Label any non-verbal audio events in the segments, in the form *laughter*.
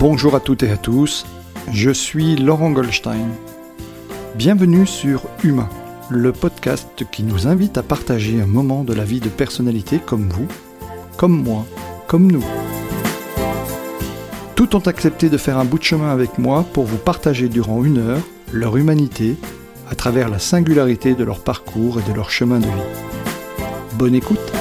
Bonjour à toutes et à tous, je suis Laurent Goldstein. Bienvenue sur Humain, le podcast qui nous invite à partager un moment de la vie de personnalités comme vous, comme moi, comme nous. Tous ont accepté de faire un bout de chemin avec moi pour vous partager durant une heure leur humanité à travers la singularité de leur parcours et de leur chemin de vie. Bonne écoute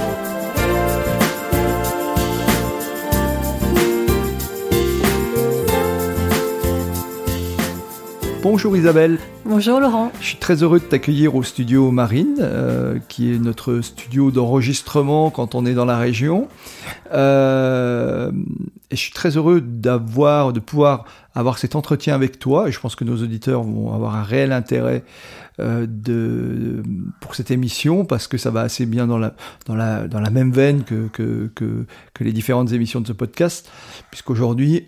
Bonjour Isabelle. Bonjour Laurent. Je suis très heureux de t'accueillir au studio Marine, euh, qui est notre studio d'enregistrement quand on est dans la région. Euh, et je suis très heureux d'avoir, de pouvoir avoir cet entretien avec toi. Et je pense que nos auditeurs vont avoir un réel intérêt euh, de, pour cette émission parce que ça va assez bien dans la, dans la, dans la même veine que, que, que, que les différentes émissions de ce podcast, puisqu'aujourd'hui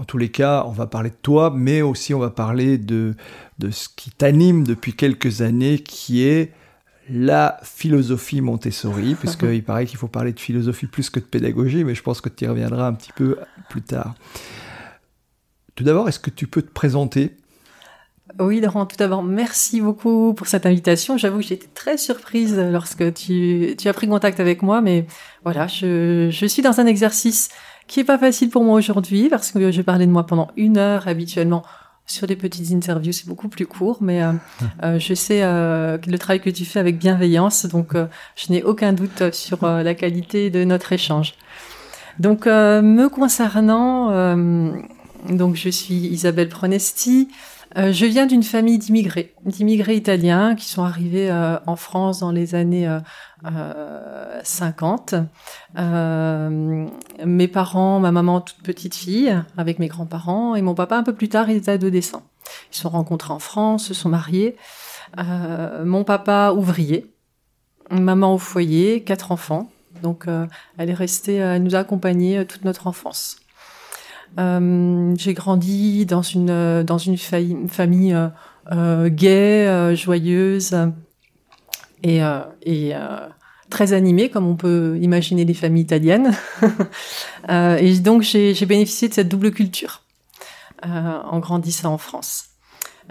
en tous les cas, on va parler de toi, mais aussi on va parler de, de ce qui t'anime depuis quelques années, qui est la philosophie Montessori, *laughs* puisqu'il paraît qu'il faut parler de philosophie plus que de pédagogie, mais je pense que tu y reviendras un petit peu plus tard. Tout d'abord, est-ce que tu peux te présenter? Oui, Laurent, tout d'abord, merci beaucoup pour cette invitation. J'avoue que j'étais très surprise lorsque tu, tu, as pris contact avec moi, mais voilà, je, je suis dans un exercice qui est pas facile pour moi aujourd'hui parce que je parlais de moi pendant une heure habituellement. Sur des petites interviews, c'est beaucoup plus court, mais euh, *laughs* euh, je sais euh, le travail que tu fais avec bienveillance, donc euh, je n'ai aucun doute sur euh, la qualité de notre échange. Donc, euh, me concernant, donc je suis Isabelle Pronesti. Euh, je viens d'une famille d'immigrés, d'immigrés italiens qui sont arrivés euh, en France dans les années euh, 50. Euh, mes parents, ma maman toute petite fille, avec mes grands-parents, et mon papa un peu plus tard, il était adolescent. Ils se sont rencontrés en France, se sont mariés. mon papa ouvrier, maman au foyer, quatre enfants. Donc elle est restée, elle nous a accompagnés toute notre enfance. Euh, j'ai grandi dans une dans une, famille euh, euh, gaie, joyeuse et, et très animée, comme on peut imaginer les familles italiennes. *laughs* et donc j'ai bénéficié de cette double culture en grandissant en France.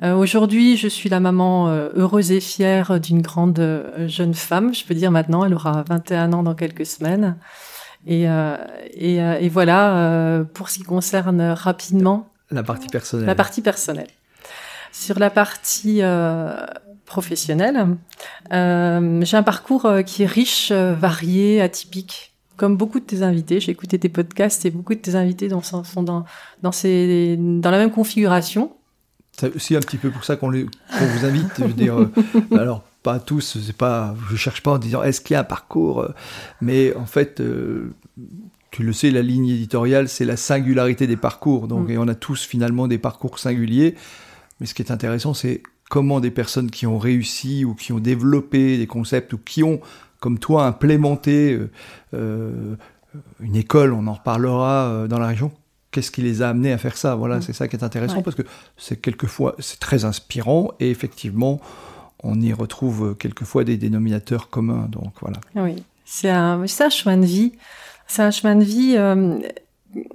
Aujourd'hui, je suis la maman heureuse et fière d'une grande jeune femme. Je peux dire maintenant, elle aura 21 ans dans quelques semaines. Et, euh, et, euh, et, voilà, euh, pour ce qui concerne rapidement... La partie personnelle. La partie personnelle. Sur la partie professionnelle, j'ai un parcours qui est riche, varié, atypique comme beaucoup de tes invités, j'ai écouté tes podcasts et beaucoup de tes invités dans, sont dans, dans, ces, dans la même configuration. C'est aussi un petit peu pour ça qu'on qu vous invite. Je veux dire, alors, pas tous, c'est pas, je cherche pas en disant est-ce qu'il y a un parcours, euh, mais en fait, euh, tu le sais, la ligne éditoriale, c'est la singularité des parcours. Donc, mm. et on a tous finalement des parcours singuliers. Mais ce qui est intéressant, c'est comment des personnes qui ont réussi ou qui ont développé des concepts ou qui ont, comme toi, implémenté euh, une école, on en reparlera dans la région, qu'est-ce qui les a amenés à faire ça? Voilà, mm. c'est ça qui est intéressant ouais. parce que c'est quelquefois, c'est très inspirant et effectivement, on y retrouve quelquefois des dénominateurs communs. Donc voilà. Oui, c'est un, un, chemin de vie. C'est un chemin de vie. Euh,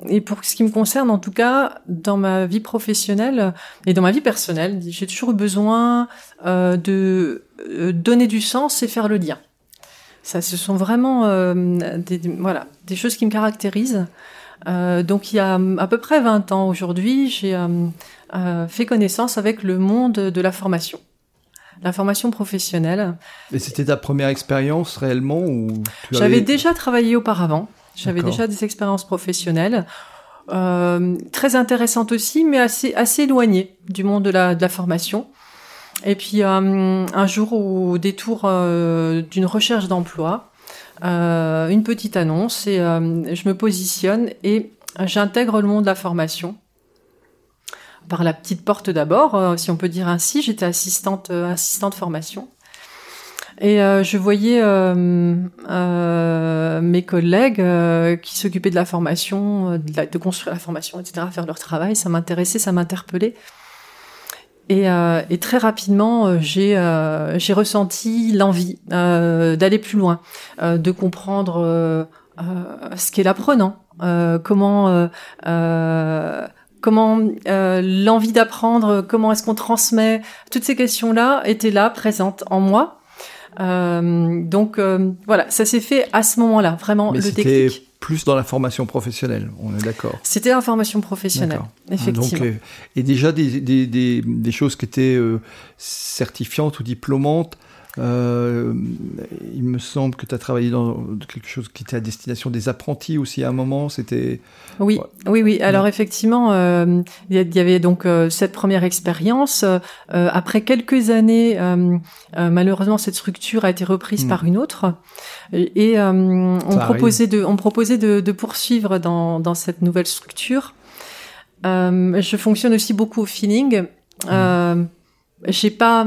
et pour ce qui me concerne, en tout cas, dans ma vie professionnelle et dans ma vie personnelle, j'ai toujours besoin euh, de euh, donner du sens et faire le lien. Ça, ce sont vraiment euh, des, voilà, des choses qui me caractérisent. Euh, donc il y a à peu près 20 ans aujourd'hui, j'ai fait connaissance avec le monde de la formation la formation professionnelle. Et c'était ta première expérience réellement ou J'avais déjà travaillé auparavant. J'avais déjà des expériences professionnelles. Euh, très intéressantes aussi, mais assez, assez éloignées du monde de la, de la formation. Et puis euh, un jour, au détour euh, d'une recherche d'emploi, euh, une petite annonce et je me positionne et j'intègre le monde de la formation par la petite porte d'abord, euh, si on peut dire ainsi. J'étais assistante, euh, assistante formation. Et euh, je voyais euh, euh, mes collègues euh, qui s'occupaient de la formation, de, construire la formation, etc., faire leur travail. Ça m'intéressait, ça m'interpellait. Et, et, très rapidement, j'ai j'ai ressenti l'envie d'aller plus loin, de comprendre ce qu'est l'apprenant, comment comment l'envie d'apprendre, comment est-ce qu'on transmet, toutes ces questions-là étaient là, présentes en moi. donc voilà, ça s'est fait à ce moment-là, vraiment Mais le technique plus dans la formation professionnelle, on est d'accord. C'était la formation professionnelle, effectivement. Donc, et déjà des, des, des, des, choses qui étaient certifiantes ou diplômantes, euh, il me semble que tu as travaillé dans quelque chose qui était à destination des apprentis aussi à un moment. C'était oui, oui, oui. Alors effectivement, euh, il y avait donc euh, cette première expérience. Euh, après quelques années, malheureusement, cette structure a été reprise hmm. par une autre, et on proposait, de, on proposait de, de poursuivre dans, dans cette nouvelle structure. je fonctionne aussi beaucoup au feeling. Hmm. J'ai pas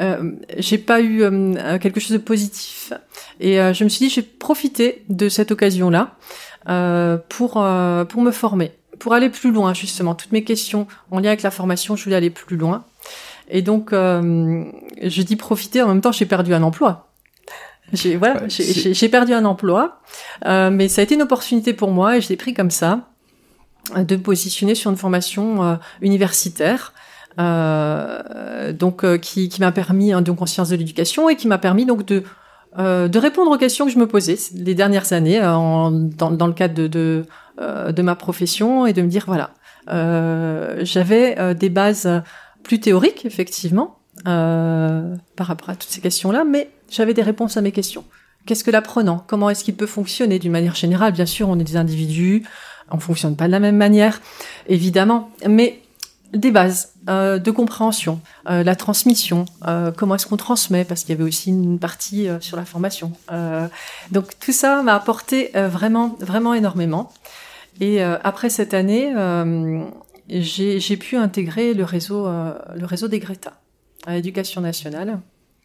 euh, j'ai pas eu euh, quelque chose de positif. Et euh, je me suis dit, j'ai profité de cette occasion-là pour pour me former, pour aller plus loin justement. Toutes mes questions en lien avec la formation, je voulais aller plus loin. Et donc, je dis profiter. En même temps, j'ai perdu un emploi. J'ai voilà, j'ai perdu un emploi, mais ça a été une opportunité pour moi et je l'ai pris comme ça de me positionner sur une formation universitaire euh, donc euh, qui, qui m'a permis hein, donc conscience de l'éducation et qui m'a permis donc de euh, de répondre aux questions que je me posais les dernières années en, dans, dans le cadre de de, de ma profession et de me dire voilà j'avais des bases plus théoriques effectivement par rapport à toutes ces questions-là, mais j'avais des réponses à mes questions. Qu'est-ce que l'apprenant? Comment est-ce qu'il peut fonctionner d'une manière générale? Bien sûr, on est des individus, on fonctionne pas de la même manière, évidemment, mais des bases euh, de compréhension, euh, la transmission, euh, comment est-ce qu'on transmet, parce qu'il y avait aussi une partie sur la formation. donc tout ça m'a apporté vraiment, vraiment énormément. Et après cette année, j'ai pu intégrer le réseau, le réseau des Greta à l'éducation nationale.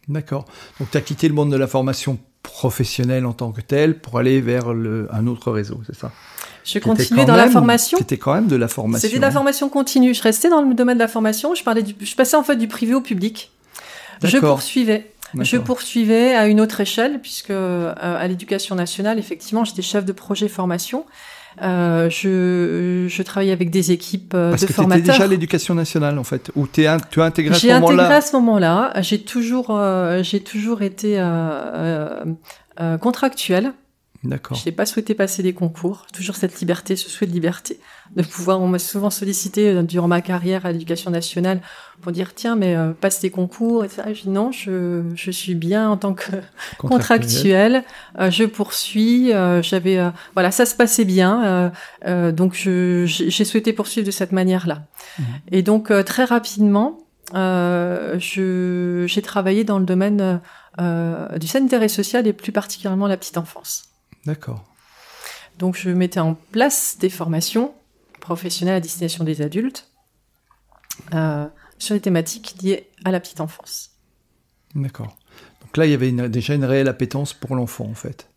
D'accord. Donc tu as quitté le monde de la formation professionnelle en tant que tel pour aller vers un autre réseau, c'est ça? Je continuais dans la formation. C'était quand même de la formation. C'était de la formation continue. Je restais dans le domaine de la formation. Je parlais du, je passais en fait du privé au public. Je poursuivais. Je poursuivais à une autre échelle puisque euh, à l'éducation nationale, effectivement, j'étais chef de projet formation. Euh, je, je travaillais avec des équipes euh, Parce de que formateurs. déjà à l'éducation nationale en fait, ou es tu as intégré à ce moment-là. J'ai intégré à ce moment-là. J'ai toujours, euh, j'ai toujours été contractuelle. D'accord. Je n'ai pas souhaité passer des concours. Toujours cette liberté, ce souhait de liberté, de pouvoir. On m'a souvent sollicité euh, durant ma carrière à l'éducation nationale pour dire tiens mais euh, passe tes concours et ça. Je dis non, je, je suis bien en tant que contractuel. Euh, je poursuis. Euh, J'avais voilà, ça se passait bien. donc j'ai souhaité poursuivre de cette manière-là. Mmh. Et donc très rapidement, j'ai travaillé dans le domaine du sanitaire et social et plus particulièrement la petite enfance. D'accord. Donc je mettais en place des formations professionnelles à destination des adultes euh, sur les thématiques liées à la petite enfance. D'accord. Donc là, il y avait déjà une réelle appétence pour l'enfant, en fait.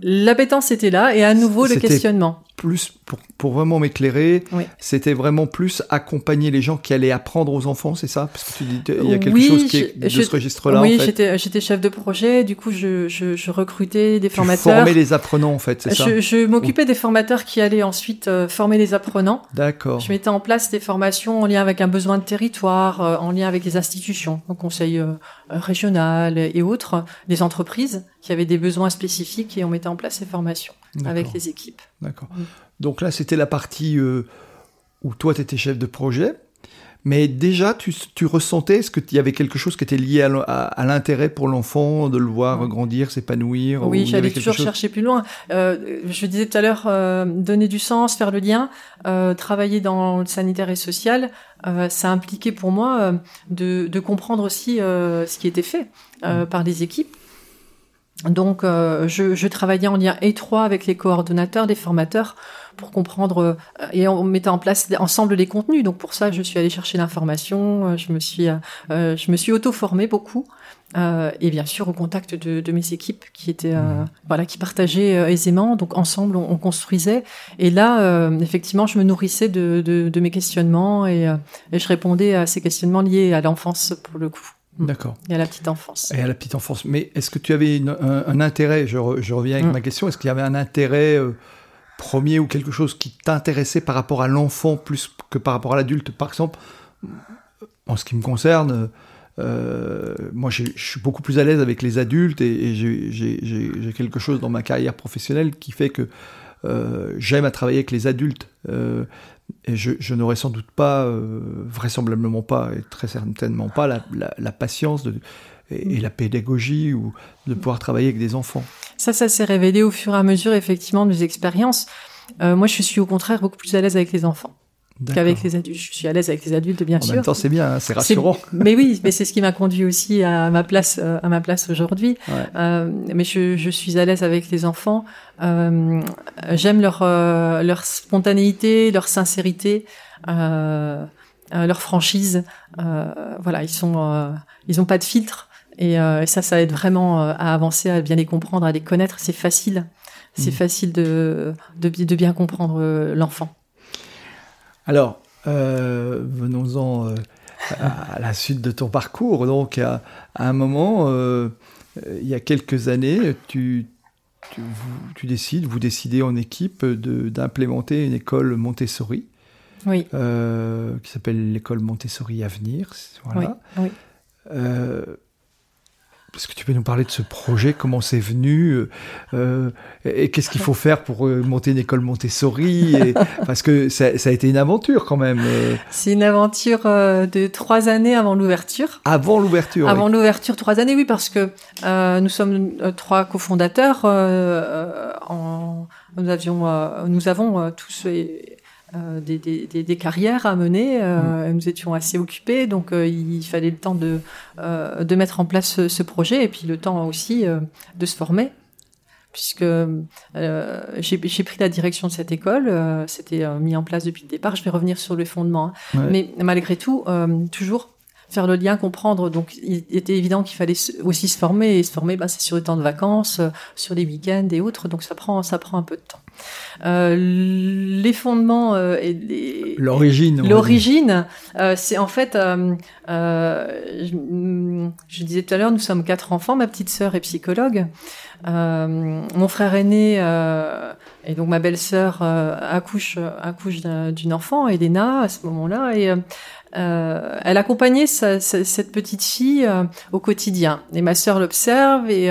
L'appétence était là et à nouveau le questionnement. Plus pour, pour vraiment m'éclairer, c'était vraiment plus accompagner les gens qui allaient apprendre aux enfants, c'est ça? Parce que tu dis il y a quelque chose qui est de ce registre-là. Oui, en fait. j'étais j'étais chef de projet, du coup je, je, je recrutais des tu formateurs. Formais les apprenants en fait, c'est ça? Je, je m'occupais des formateurs qui allaient ensuite euh, former les apprenants. D'accord. Je mettais en place des formations en lien avec un besoin de territoire, euh, en lien avec les institutions, au conseil euh, régional et autres, des entreprises qui avaient des besoins spécifiques et on mettait en place ces formations avec les équipes. D'accord. Donc là, c'était la partie euh, où toi, tu étais chef de projet. Mais déjà, tu, tu ressentais, est-ce qu'il y avait quelque chose qui était lié à, à, l'intérêt pour l'enfant, de le voir grandir, s'épanouir Oui, j'allais toujours chercher plus loin. Euh, je disais tout à l'heure, euh, donner du sens, faire le lien, euh, travailler dans le sanitaire et social, ça impliquait pour moi de, de, comprendre aussi ce qui était fait mm. par les équipes donc, euh, je, je, travaillais en lien étroit avec les coordonnateurs, les formateurs, pour comprendre euh, et on mettait en place ensemble les contenus. Donc pour ça, je suis allée chercher l'information, euh, je me suis, je me suis auto-formée beaucoup, et bien sûr au contact de, de mes équipes qui étaient, mmh. voilà, qui partageaient aisément. Donc ensemble, on, on construisait. Et là, effectivement, je me nourrissais de, de, de mes questionnements et, et, je répondais à ces questionnements liés à l'enfance pour le coup. Mm. D'accord. Et à la petite enfance. Et à la petite enfance. Mais est-ce que tu avais une- un, un intérêt je, re- je reviens avec Mm. ma question. Est-ce qu'il y avait un intérêt euh, premier ou quelque chose qui t'intéressait par rapport à l'enfant plus que par rapport à l'adulte? Par exemple, en ce qui me concerne, euh, moi je suis beaucoup plus à l'aise avec les adultes et, et j'ai- quelque chose dans ma carrière professionnelle qui fait que euh, j'aime à travailler avec les adultes. Euh, et je, je n'aurais sans doute pas, euh, vraisemblablement pas, et très certainement pas, la, patience de, et, la pédagogie ou de pouvoir travailler avec des enfants. Ça, ça s'est révélé au fur et à mesure, effectivement, des expériences. Euh, moi, je suis au contraire beaucoup plus à l'aise avec les enfants qu'avec les adultes. Je suis à l'aise avec les adultes, bien En sûr. même temps, c'est bien, hein, c'est rassurant. *laughs* Mais oui, mais c'est ce qui m'a conduit aussi à ma place, euh, à ma place aujourd'hui. Ouais. Euh, mais je, je suis à l'aise avec les enfants. Euh, J'aime leur euh, leur spontanéité, leur sincérité, leur franchise. Voilà, ils sont, ils ont pas de filtre. Et, ça, ça aide vraiment à avancer, à bien les comprendre, à les connaître. C'est facile. C'est Mhm. facile de, de, bi- de bien comprendre l'enfant. Alors, euh, venons-en euh, à, la suite de ton parcours. Donc, à, à un moment, euh, il y a quelques années, tu, tu, vous- tu décides, vous décidez en équipe de- d'implémenter une école Montessori Oui, qui s'appelle l'école Montessori Avenir. Voilà. oui, oui. Est-ce que tu peux nous parler de ce projet? Comment c'est venu? Euh, euh, Et qu'est-ce qu'il faut faire pour euh, monter une école Montessori? Et- *laughs* Parce que ça, ça a été une aventure quand même. euh, C'est une aventure de trois années avant l'ouverture. avant l'ouverture. Avant l'ouverture, trois années, oui, parce que euh, nous sommes trois cofondateurs. euh, en, nous avions, euh, nous avons euh, tous euh, des, des, des, des carrières à mener. euh, Nous étions assez occupés, donc euh, il fallait le temps de, euh, de mettre en place ce, ce projet et puis le temps aussi euh, de se former. Puisque euh, j'ai pris la direction de cette école, euh, c'était euh, mis en place depuis le départ. Je vais revenir sur les fondements. hein. Ouais. Mais malgré tout, euh, toujours faire le lien, comprendre. Donc, il était évident qu'il fallait aussi se former. Et se former, bah, c'est sur les temps de vacances, sur les week-ends et autres. Donc, ça prend, ça prend un peu de temps. Euh, les fondements euh, et les, L'origine. L'origine, euh, c'est en fait, euh, je, je disais tout à l'heure, nous sommes quatre enfants. Ma petite sœur est psychologue. Mon frère aîné et donc ma belle-sœur accouche accouche d'un- d'une enfant, Elena, à ce moment-là, et euh, elle accompagnait sa- sa- cette petite fille euh, au quotidien. Et ma sœur l'observe et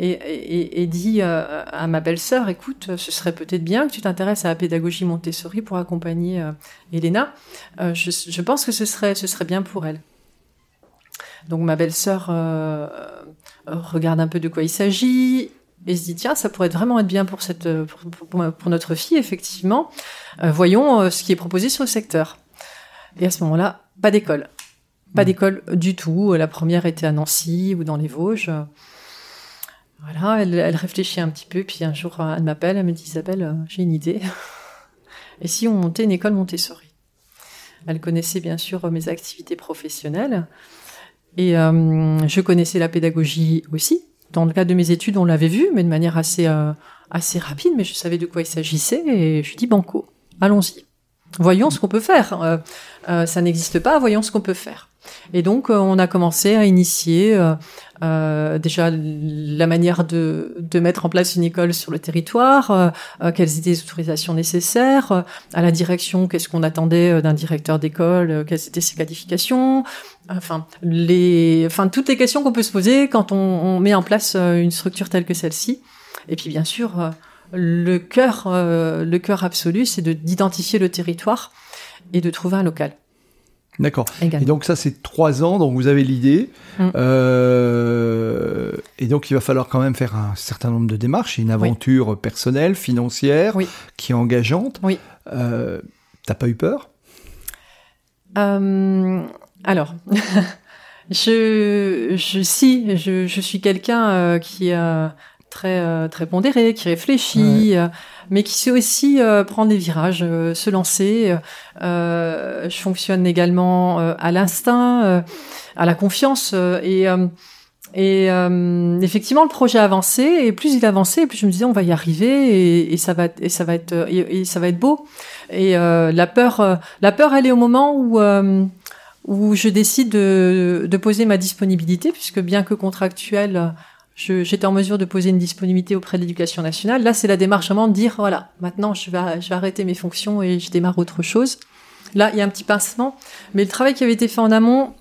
et, et, et dit euh, à ma belle-sœur, écoute, ce serait peut-être bien que tu t'intéresses à la pédagogie Montessori pour accompagner euh, Elena. Euh, je, je pense que ce serait, ce serait bien pour elle. Donc ma belle-sœur regarde un peu de quoi il s'agit et se dit tiens ça pourrait vraiment être bien pour cette pour, pour- pour notre fille effectivement. Euh, voyons euh, ce qui est proposé sur le secteur. Et à ce moment-là, pas d'école, pas Mhm. d'école du tout. La première était à Nancy ou dans les Vosges. Voilà, elle, elle réfléchit un petit peu, puis un jour elle m'appelle, elle me dit Isabelle, euh, j'ai une idée. *laughs* Et si on montait une école Montessori? Elle connaissait bien sûr mes activités professionnelles et euh, je connaissais la pédagogie aussi. Dans le cadre de mes études, on l'avait vu, mais de manière assez euh, assez rapide. Mais je savais de quoi il s'agissait et je dis banco, allons-y. Voyons ce qu'on peut faire. Euh, ça n'existe pas, voyons ce qu'on peut faire. Et donc, euh, on a commencé à initier euh, euh, déjà la manière de, mettre en place une école sur le territoire, quelles étaient les autorisations nécessaires, à la direction, qu'est-ce qu'on attendait d'un directeur d'école, quelles étaient ses qualifications, enfin, toutes les questions qu'on peut se poser quand on, met en place une structure telle que celle-ci. Et puis, bien sûr, le cœur, absolu, c'est de d'identifier le territoire et de trouver un local. D'accord. Et donc ça, c'est trois ans, donc vous avez l'idée. Mm. Euh, et donc il va falloir quand même faire un certain nombre de démarches. Une aventure personnelle, financière, Oui. qui est engageante. Oui. Euh, T'as pas eu peur? Euh, alors, *laughs* je, je, si, je, je suis quelqu'un qui est très, euh, très pondéré, qui réfléchit, euh, mais qui sait aussi euh, prendre des virages, euh, se lancer. Euh, je fonctionne également euh, à l'instinct, euh, à la confiance, euh, et euh, et euh, effectivement, le projet avançait, et plus il avançait, plus je me disais on va y arriver, et, et ça va, et ça va être, et, et ça va être beau. Et euh, la peur, euh, la peur, elle est au moment où euh, où je décide de, de poser ma disponibilité, puisque bien que contractuelle, j'étais en mesure de poser une disponibilité auprès de l'éducation nationale. Là, c'est la démarche vraiment de dire, voilà, maintenant, je vais, je vais arrêter mes fonctions et je démarre autre chose. Là, il y a un petit pincement, mais le travail qui avait été fait en amont...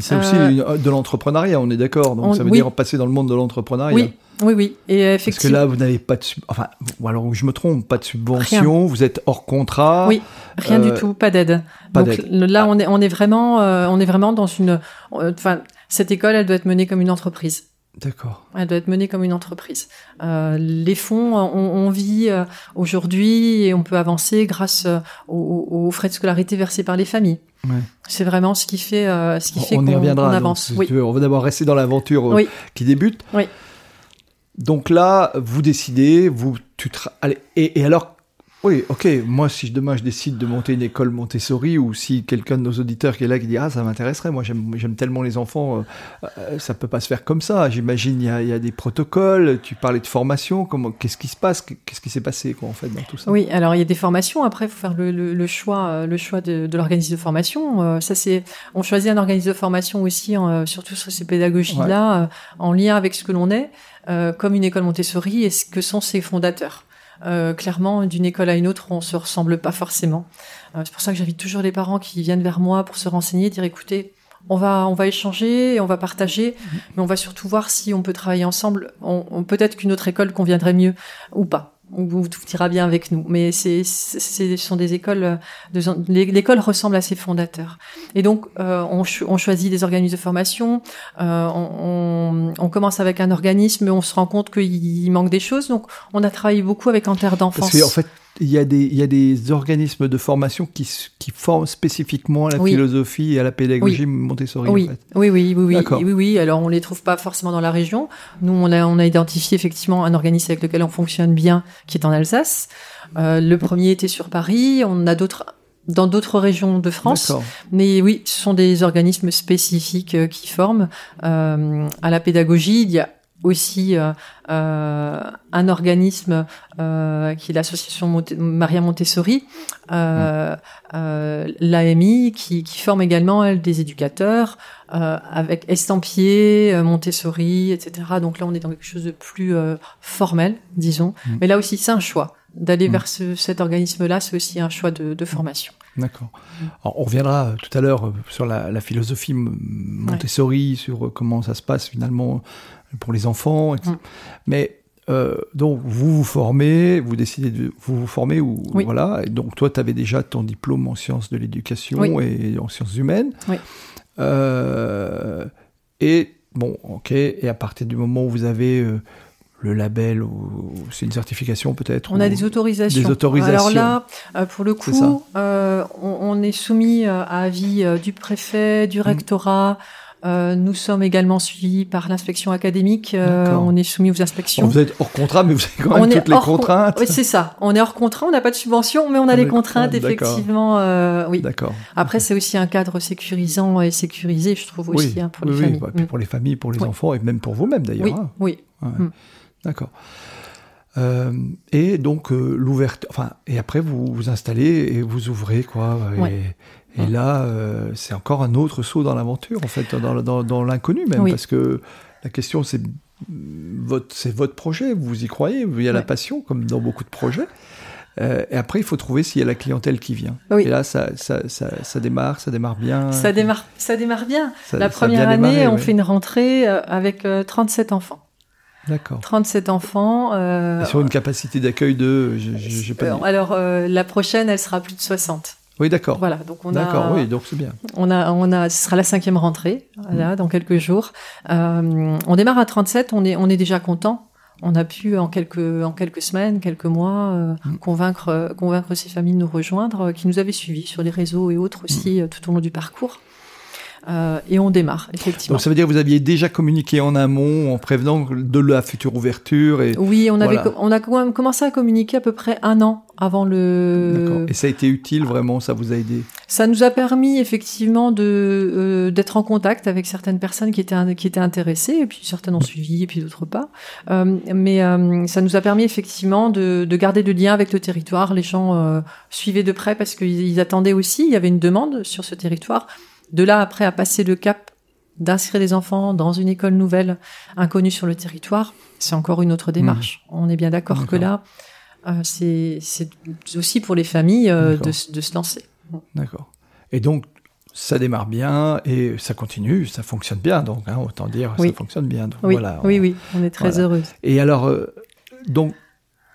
C'est aussi euh, de l'entrepreneuriat, on est d'accord. Donc ça veut dire passer dans le monde de l'entrepreneuriat. Oui, oui, oui. Et effectivement. Parce que là, vous n'avez pas de, enfin, ou alors je me trompe, pas de subvention, vous êtes hors contrat. Oui, rien du euh, tout, pas d'aide. Donc là, on est, on est vraiment, euh, on est vraiment dans une, enfin, cette école, elle doit être menée comme une entreprise. D'accord. Elle doit être menée comme une entreprise. Euh, les fonds, on, vit euh, aujourd'hui et on peut avancer grâce euh, aux, frais de scolarité versés par les familles. Ouais. C'est vraiment ce qui fait, euh, ce qui fait qu'on avance. oui. on va d'abord rester dans l'aventure qui débute. Oui. Donc là, vous décidez, vous, tu allez, et, et alors oui, ok. Moi, si demain je décide de monter une école Montessori, ou si quelqu'un de nos auditeurs qui est là qui dit ah ça m'intéresserait, moi j'aime tellement les enfants, euh, euh, ça peut pas se faire comme ça. J'imagine il y, y a, des protocoles. Tu parlais de formation. Comment Qu'est-ce qui se passe Qu'est-ce qui s'est passé quoi en fait dans tout ça? Oui, alors il y a des formations. Après, il faut faire le, le, choix, euh, le choix de, de l'organisme de formation. ça c'est, on choisit un organisme de formation aussi, surtout sur ces pédagogies là, en lien avec ce que l'on est, comme une école Montessori et ce que sont ses fondateurs. Euh, clairement, d'une école à une autre, on se ressemble pas forcément. Euh, c'est pour ça que j'invite toujours les parents qui viennent vers moi pour se renseigner, dire écoutez, on va on va échanger, on va partager, mhm. mais on va surtout voir si on peut travailler ensemble. On, peut-être qu'une autre école conviendrait mieux ou pas où tout ira bien avec nous. Mais c'est, ce sont des écoles, de, l'école ressemble à ses fondateurs. Et donc, euh, on, on, choisit des organismes de formation, euh, on, on, commence avec un organisme, mais on se rend compte qu'il manque des choses. Donc, on a travaillé beaucoup avec un terre d'enfance. Qu'en fait, il y, a des, il y a des organismes de formation qui, qui forment spécifiquement à la philosophie et à la pédagogie Montessori. Oui. En fait. oui, oui, oui, oui, oui, oui. Alors on les trouve pas forcément dans la région. Nous, on a, on a identifié effectivement un organisme avec lequel on fonctionne bien, qui est en Alsace. Euh, le premier était sur Paris. On a d'autres dans d'autres régions de France. Mais oui, ce sont des organismes spécifiques euh, qui forment euh, à la pédagogie. Il y a aussi euh, euh, un organisme euh, qui est l'association Maria Montessori, l'AMI, qui, qui, forme également elle des éducateurs avec estampillé, Montessori, etc. Donc là, on est dans quelque chose de plus formel, disons. Mm. Mais là aussi, c'est un choix d'aller mm. vers ce, cet organisme-là. C'est aussi un choix de, de formation. D'accord. On reviendra tout à l'heure sur la, la, philosophie Montessori, sur comment ça se passe finalement pour les enfants. Mm. Mais euh, donc vous vous formez, vous décidez de vous vous former ou voilà. Et donc toi, tu avais déjà ton diplôme en sciences de l'éducation et en sciences humaines. Oui. Euh, et bon, ok. Et à partir du moment où vous avez euh, le label ou c'est une certification peut-être On a des autorisations. Des autorisations. Alors là, pour le coup, on, on, est soumis à avis du préfet, du mm. rectorat. Euh, nous sommes également suivis par l'inspection académique. Euh, on est soumis aux inspections. vous êtes hors contrat, mais vous avez quand même toutes les contraintes. Oui, c'est ça. On est hors contrat, on n'a pas de subvention, mais on a les contraintes, effectivement. Euh, oui. D'accord. Après, c'est aussi un cadre sécurisant et sécurisé, je trouve aussi, hein, pour les familles. Oui, mm. pour les familles, pour les enfants et même pour vous-même d'ailleurs. Oui, hein. oui. Mm. D'accord. Euh, et donc euh, l'ouverture, enfin, et après vous vous installez et vous ouvrez quoi. Et, et hein. là, euh, c'est encore un autre saut dans l'aventure, en fait, dans, dans, dans l'inconnu même, parce que la question, c'est votre, c'est votre projet, vous y croyez, il y a la passion, comme dans beaucoup de projets. Euh, et après, il faut trouver s'il y a la clientèle qui vient. Et là, ça, ça, ça, ça, démarre, ça démarre bien. Ça démarre, ça démarre bien. la première année, on fait une rentrée euh, avec 37 enfants. D'accord. 37 enfants. Euh, sur une capacité d'accueil de, pas Alors, la prochaine, elle sera plus de 60. Oui, d'accord. Voilà, donc on D'accord, oui, donc c'est bien. On a, on a, ce sera la cinquième rentrée, là, dans quelques jours. Euh, on démarre à 37, on est, on est déjà content. On a pu en quelques, en quelques semaines, quelques mois, euh, mm. convaincre, convaincre ces familles de nous rejoindre, qui nous avaient suivis sur les réseaux et autres aussi mm. tout au long du parcours. Euh, et on démarre, effectivement. Donc ça veut dire que vous aviez déjà communiqué en amont en prévenant de la future ouverture et Oui, on, avait, on a commencé à communiquer à peu près un an avant le. Et ça a été utile vraiment, ça vous a aidé? Ça nous a permis effectivement de euh, d'être en contact avec certaines personnes qui étaient qui étaient intéressées et puis certaines ont suivi et puis d'autres pas. Euh, mais euh, ça nous a permis effectivement de, de garder le lien avec le territoire. Les gens euh, suivaient de près parce qu'ils attendaient aussi. Il y avait une demande sur ce territoire De là, après, à passer le cap d'inscrire les enfants dans une école nouvelle, inconnue sur le territoire, c'est encore une autre démarche. Mmh. On est bien d'accord que là, euh, c'est aussi pour les familles euh, de, de, se lancer. D'accord. Et donc, ça démarre bien et ça continue, ça fonctionne bien, donc hein, autant dire ça fonctionne bien. oui, voilà, oui, oui, on est très heureux. Et alors, euh, donc,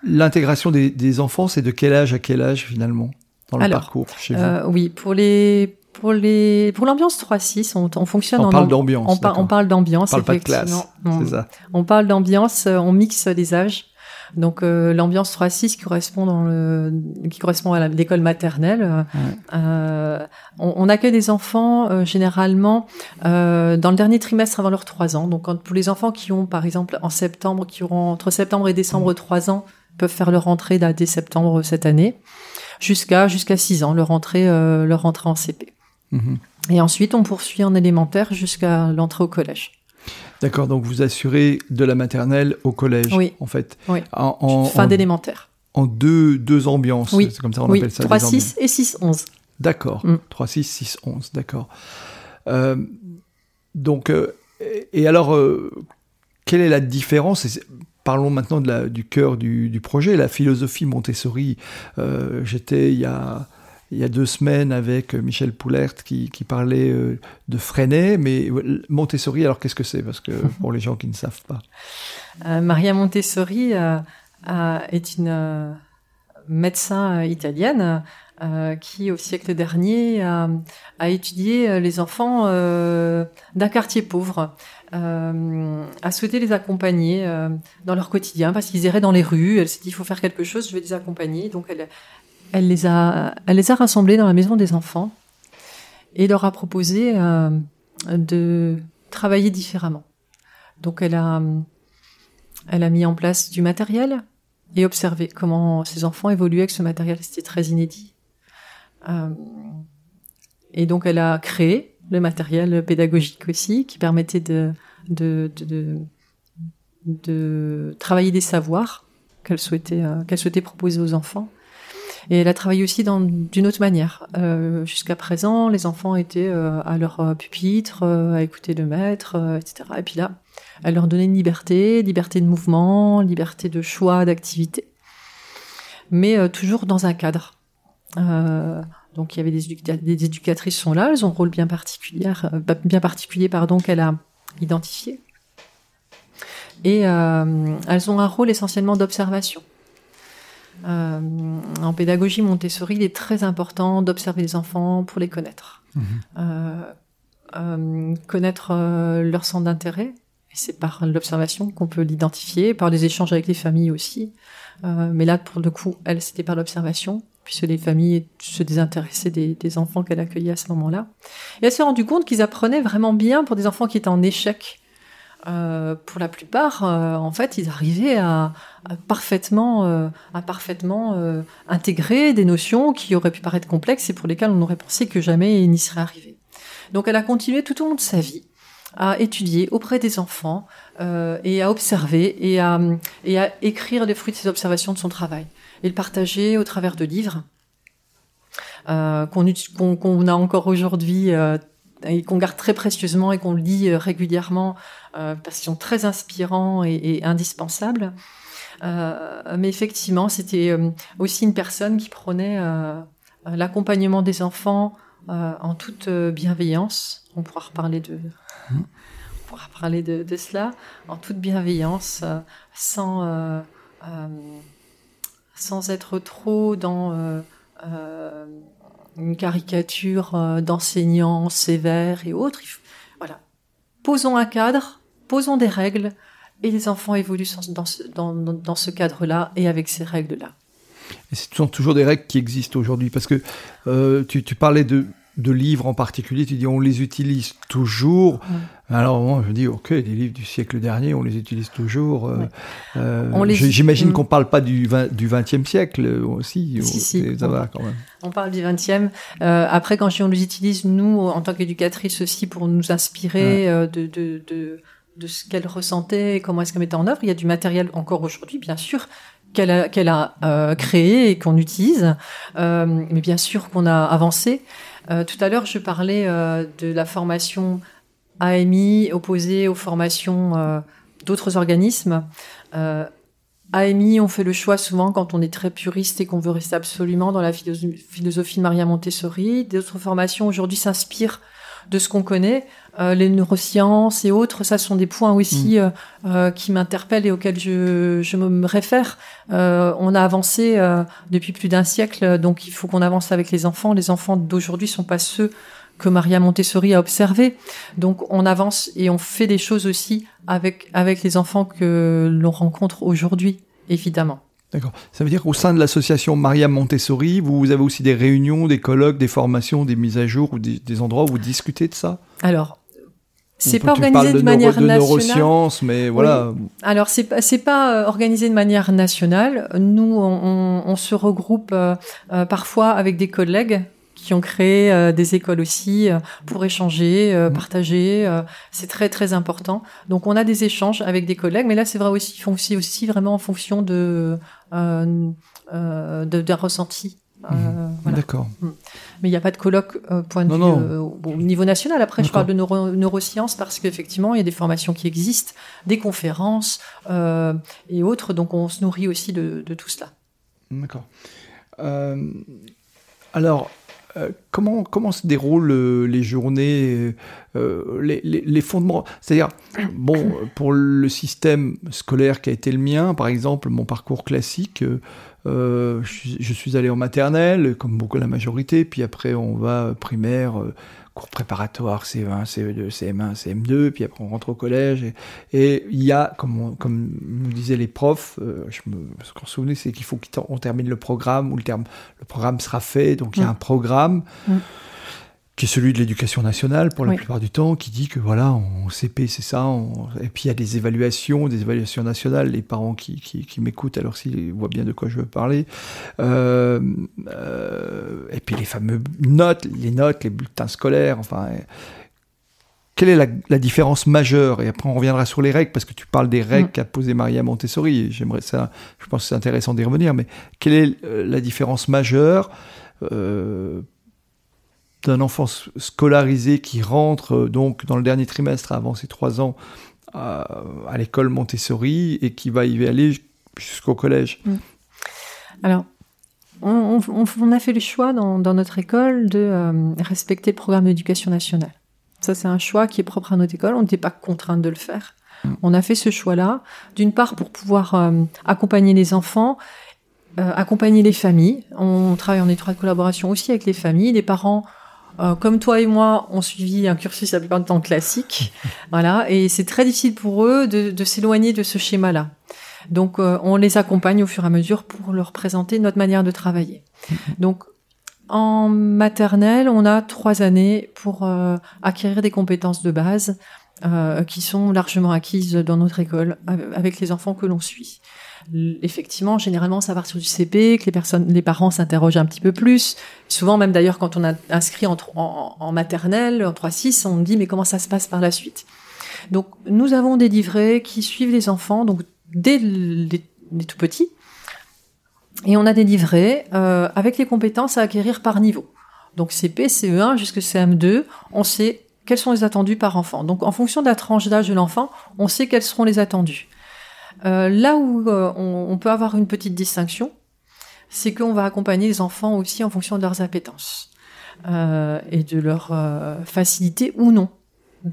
l'intégration des, des, enfants, c'est de quel âge à quel âge finalement dans le parcours chez vous? Oui, pour les pour les pour l'ambiance 3-6, on, on, fonctionne on parle d'ambiance. On, on, parle d'ambiance. On parle pas de classe. C'est ça. On parle d'ambiance, on mixe les âges. Donc euh, l'ambiance 3-6 qui correspond dans le qui correspond à l'école maternelle. Euh, on, on, accueille des enfants euh, généralement euh, dans le dernier trimestre avant leurs 3 ans. Donc quand, pour les enfants qui ont par exemple en septembre, qui auront entre septembre et décembre 3 ans, peuvent faire leur entrée dès septembre cette année, jusqu'à jusqu'à 6 ans, leur entrée leur entrée en CP. Mhm. Et ensuite on poursuit en élémentaire jusqu'à l'entrée au collège. D'accord, donc vous assurez de la maternelle au collège, oui. en fait. Oui. En, fin d'élémentaire. En deux, deux ambiances, oui. c'est comme ça on appelle ça. 3, 6 et 6, 11. D'accord, 3, 6, 6, 11, d'accord. Euh, donc, euh, et alors, euh, quelle est la différence Parlons maintenant de la, du cœur du, du, projet, la philosophie Montessori. Euh, j'étais il y a il y a deux semaines avec Michel Poulert qui, qui parlait euh, de Freinet, mais Montessori, alors qu'est-ce que c'est? Parce que *laughs* pour les gens qui ne savent pas. Euh, Maria Montessori euh, est une médecin italienne qui, au siècle dernier, a, a étudié les enfants d'un quartier pauvre. a souhaité les accompagner dans leur quotidien parce qu'ils erraient dans les rues. Elle s'est dit il faut faire quelque chose, je vais les accompagner. Donc elle, elle les a, elle les a rassemblés dans la maison des enfants et leur a proposé euh, de travailler différemment. Donc elle a, elle a mis en place du matériel et observé comment ces enfants évoluaient avec ce matériel. C'était très inédit. Euh, et donc elle a créé le matériel pédagogique aussi qui permettait de, de, de, de, travailler des savoirs qu'elle souhaitait, euh, qu'elle souhaitait proposer aux enfants et elle a travaillé aussi d'une autre manière. Euh, Jusqu'à présent, les enfants étaient euh, à leur euh, pupitre, à écouter le maître, etc. Et puis là, elle leur donnait une liberté, liberté de mouvement, liberté de choix, d'activité, mais toujours dans un cadre. donc il y avait des, des, éducatrices sont là, elles ont un rôle bien particulier, bien particulier pardon qu'elle a identifié. Et elles ont un rôle essentiellement d'observation. Euh, en pédagogie Montessori, il est très important d'observer les enfants pour les connaître. Mhm. Euh, euh, connaître leur centre d'intérêt, c'est par l'observation qu'on peut l'identifier, par des échanges avec les familles aussi. mais là, pour le coup, elle, c'était par l'observation, puisque les familles se désintéressaient des, des enfants qu'elle accueillait à ce moment-là. Et elle s'est rendue compte qu'ils apprenaient vraiment bien pour des enfants qui étaient en échec euh, pour la plupart, euh, en fait, ils arrivaient à, parfaitement, euh, à parfaitement intégrer des notions qui auraient pu paraître complexes et pour lesquelles on aurait pensé que jamais ils n'y seraient arrivés. Donc, elle a continué tout au long de sa vie à étudier auprès des enfants et à observer et à, et à écrire les fruits de ses observations de son travail et le partager au travers de livres qu'on a encore aujourd'hui et qu'on garde très précieusement et qu'on lit régulièrement euh, parce qu'ils sont très inspirants et, indispensables. Euh, mais effectivement, c'était euh, aussi une personne qui prenait l'accompagnement des enfants en toute bienveillance. On pourra reparler de, pourra parler de, cela en toute bienveillance, sans sans être trop dans une caricature d'enseignants sévères et autres. Voilà, posons un cadre posons des règles et les enfants évoluent dans ce, dans, dans ce cadre-là et avec ces règles-là. Et ce sont toujours des règles qui existent aujourd'hui parce que euh, tu, tu, parlais de, de livres en particulier, tu dis on les utilise toujours. Alors moi je dis ok, les livres du siècle dernier, on les utilise toujours. Euh, euh, j'imagine mm. qu'on parle pas du 20, du 20e siècle aussi. Si, si. Ça va quand même. On parle du 20e. après quand on les utilise nous en tant qu'éducatrices aussi pour nous inspirer de, de, de de ce qu'elle ressentait comment est-ce qu'elle mettait en œuvre. Il y a du matériel encore aujourd'hui, bien sûr, qu'elle a, qu'elle a euh, créé et qu'on utilise, euh, mais bien sûr qu'on a avancé. tout à l'heure, je parlais de la formation AMI opposée aux formations d'autres organismes. AMI, on fait le choix souvent quand on est très puriste et qu'on veut rester absolument dans la philosophie de Maria Montessori. D'autres formations aujourd'hui s'inspirent de ce qu'on connaît. Euh, les neurosciences et autres, ça sont des points aussi mm. euh, euh, qui m'interpellent et auxquels je, je me réfère. on a avancé depuis plus d'un siècle, donc il faut qu'on avance avec les enfants. Les enfants d'aujourd'hui sont pas ceux que Maria Montessori a observés. Donc on avance et on fait des choses aussi avec avec les enfants que l'on rencontre aujourd'hui, évidemment. D'accord. Ça veut dire qu'au sein de l'association Maria Montessori, vous avez aussi des réunions, des colloques, des formations, des mises à jour ou des, endroits où vous discutez de ça Alors, c'est pas organisé de, manière de nationale. mais voilà. Alors c'est pas c'est pas euh, organisé de manière nationale. Nous, on, se regroupe euh, euh, parfois avec des collègues qui ont créé euh, des écoles aussi euh, pour échanger, euh, mmh. partager. c'est très très important. Donc on a des échanges avec des collègues, mais là c'est vrai aussi, ils font aussi, aussi vraiment en fonction de d'un ressenti. Mmh. D'accord. Mmh. Mais il n'y a pas de colloque point de vue au niveau national. Après, je parle de neurosciences parce qu'effectivement, il y a des formations qui existent, des conférences et autres. Donc, on se nourrit aussi de, de tout cela. D'accord. alors, comment, comment se déroulent euh, les journées, euh, les, fondements? C'est-à-dire, bon, pour le système scolaire qui a été le mien, par exemple, mon parcours classique, je, je, suis allé en maternelle, comme beaucoup la majorité, puis après on va primaire, cours préparatoire CE1, CE2, CM1, CM2, puis après on rentre au collège. Et, il y a, comme, comme nous disaient les profs, euh, je me, ce qu'on se souvenait, c'est qu'il faut qu'on termine le programme, ou le, terme, le programme sera fait, donc il y a mm. un programme. Mm qui est celui de l'éducation nationale pour la plupart du temps, qui dit que voilà, en CP c'est ça, et puis il y a des évaluations, des évaluations nationales, les parents qui, qui, qui m'écoutent alors s'ils voient bien de quoi je veux parler, euh, euh, et puis les fameux notes, les notes, les bulletins scolaires, enfin... Quelle est la, la, différence majeure? Et après, on reviendra sur les règles, parce que tu parles des règles mm. qu'a posées Maria Montessori. J'aimerais ça, je pense que c'est intéressant d'y revenir, mais quelle est euh, la différence majeure euh, d'un enfant scolarisé qui rentre euh, donc dans le dernier trimestre avant ses trois ans à, l'école Montessori et qui va y aller jusqu'au collège. Mm. Alors, on, a fait le choix dans, notre école de euh, respecter le programme d'éducation nationale. Ça, c'est un choix qui est propre à notre école. On n'était pas contraint de le faire. Mm. On a fait ce choix-là, d'une part pour pouvoir euh, accompagner les enfants, accompagner les familles. On travaille en étroite collaboration aussi avec les familles. Les parents euh, comme toi et moi, ont suivi un cursus la plupart du temps classique, *laughs* voilà, et c'est très difficile pour eux de, s'éloigner de ce schéma-là. Donc, euh, on les accompagne au fur et à mesure pour leur présenter notre manière de travailler. Donc, en maternelle, on a trois années pour euh, acquérir des compétences de base qui sont largement acquises dans notre école avec les enfants que l'on suit effectivement, généralement, ça part sur du CP, que les personnes, les parents s'interrogent un petit peu plus. Souvent, même d'ailleurs, quand on a inscrit en, en, maternelle, en 3-6, on dit, mais comment ça se passe par la suite? Donc, nous avons des livrets qui suivent les enfants, donc dès les, tout petits. Et on a des livrets euh, avec les compétences à acquérir par niveau. Donc CP, CE1 jusqu'à CM2, on sait quels sont les attendus par enfant. Donc en fonction de la tranche d'âge de l'enfant, on sait quels seront les attendus. Euh, là où euh, on, peut avoir une petite distinction, c'est qu'on va accompagner les enfants aussi en fonction de leurs appétences euh, et de leur facilité ou non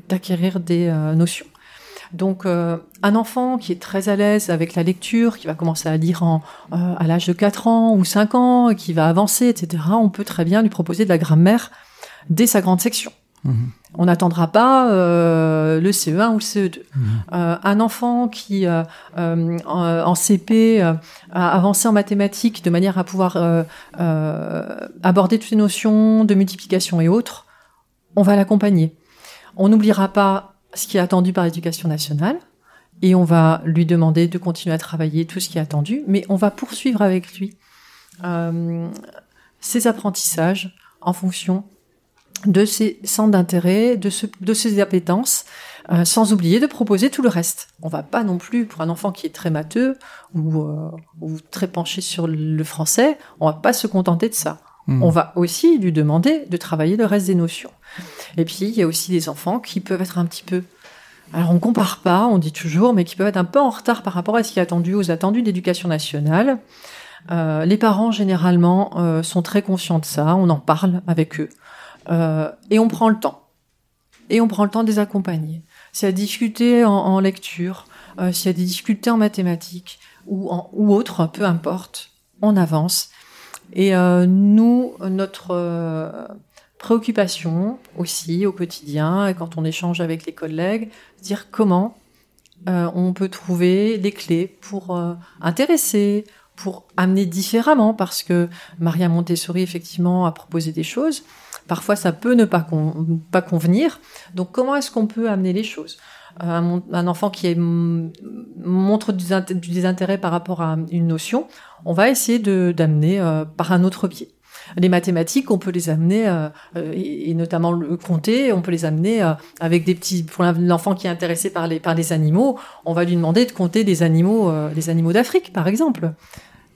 d'acquérir des notions. Donc, un enfant qui est très à l'aise avec la lecture, qui va commencer à lire à l'âge de 4 ans ou 5 ans, qui va avancer, etc., on peut très bien lui proposer de la grammaire dès sa grande section. On n'attendra pas euh, le CE1 ou le CE2. Mhm. Euh, un enfant qui, euh, en, CP, a avancé en mathématiques de manière à pouvoir aborder toutes les notions de multiplication et autres, on va l'accompagner. On n'oubliera pas ce qui est attendu par l'éducation nationale et on va lui demander de continuer à travailler tout ce qui est attendu, mais on va poursuivre avec lui ses apprentissages en fonction de ses centres d'intérêt, de, de ses appétences, euh, sans oublier de proposer tout le reste. On va pas non plus, pour un enfant qui est très matheux ou, euh, ou très penché sur le français, on va pas se contenter de ça. Hmm. On va aussi lui demander de travailler le reste des notions. Et puis, il y a aussi des enfants qui peuvent être un petit peu alors on compare pas, on dit toujours, mais qui peuvent être un peu en retard par rapport à ce qui est attendu aux attendus d'éducation nationale. Euh, les parents généralement euh, sont très conscients de ça, on en parle avec eux euh, et on prend le temps. Et on prend le temps de les accompagner. Y a discuter en, en lecture, s'il y a des difficultés en mathématiques ou, en, ou autre, peu importe, on avance. Et nous, notre préoccupation aussi au quotidien et quand on échange avec les collègues, dire comment euh, on peut trouver des clés pour euh, intéresser, pour amener différemment, parce que Maria Montessori effectivement a proposé des choses. Parfois, ça peut ne pas, pas convenir. Donc, comment est-ce qu'on peut amener les choses? Euh, un, enfant qui est, montre du, désintérêt par rapport à une notion, on va essayer d'amener par un autre biais. Les mathématiques, on peut les amener, euh, euh, et, notamment le compter, on peut les amener euh, avec des petits. Pour l'enfant qui est intéressé par les par les animaux, on va lui demander de compter des animaux, les animaux d'Afrique, par exemple.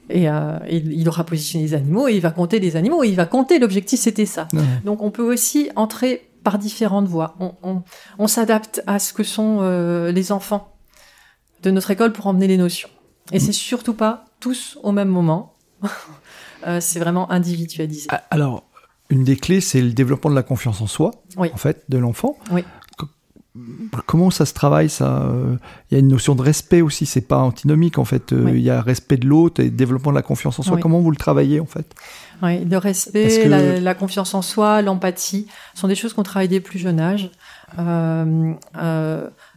Et, il aura positionné les animaux et il va compter les animaux et il va compter. L'objectif, c'était ça. Donc, on peut aussi entrer par différentes voies. On, on s'adapte à ce que sont les enfants de notre école pour emmener les notions. Et c'est surtout pas tous au même moment. *laughs* Euh, c'est vraiment individualisé. Ah, alors, une des clés, c'est le développement de la confiance en soi, en fait, de l'enfant. Oui. Comment ça se travaille ça euh, Il y a une notion de respect aussi, c'est pas antinomique en fait. Euh, il y a respect de l'autre et développement de la confiance en soi. Comment vous le travaillez en fait? Oui, le respect, la, confiance en soi, l'empathie sont des choses qu'on travaille dès plus jeune âge.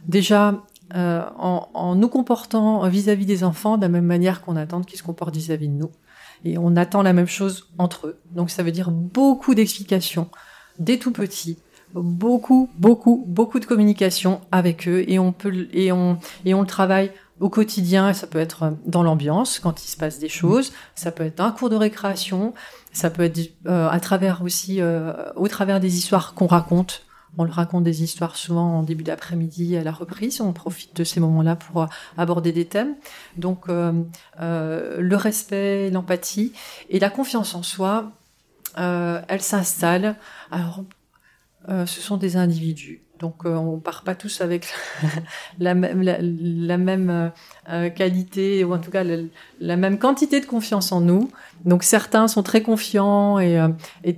déjà, en, en, nous comportant vis-à-vis des enfants de la même manière qu'on attend qu'ils se comportent vis-à-vis de nous et on attend la même chose entre eux. Donc ça veut dire beaucoup d'explications dès tout petit, beaucoup, beaucoup, beaucoup de communication avec eux et on peut et on et on le travaille au quotidien. Ça peut être dans l'ambiance quand il se passe des choses, ça peut être un cours de récréation, ça peut être euh, à travers aussi euh, au travers des histoires qu'on raconte on le raconte des histoires souvent en début d'après-midi à la reprise. On profite de ces moments-là pour euh, aborder des thèmes. Donc euh, euh, le respect, l'empathie et la confiance en soi, elle s'installe. Alors, ce sont des individus. Donc on part pas tous avec *laughs* la même, la, même qualité ou en tout cas la, même quantité de confiance en nous. Donc certains sont très confiants et,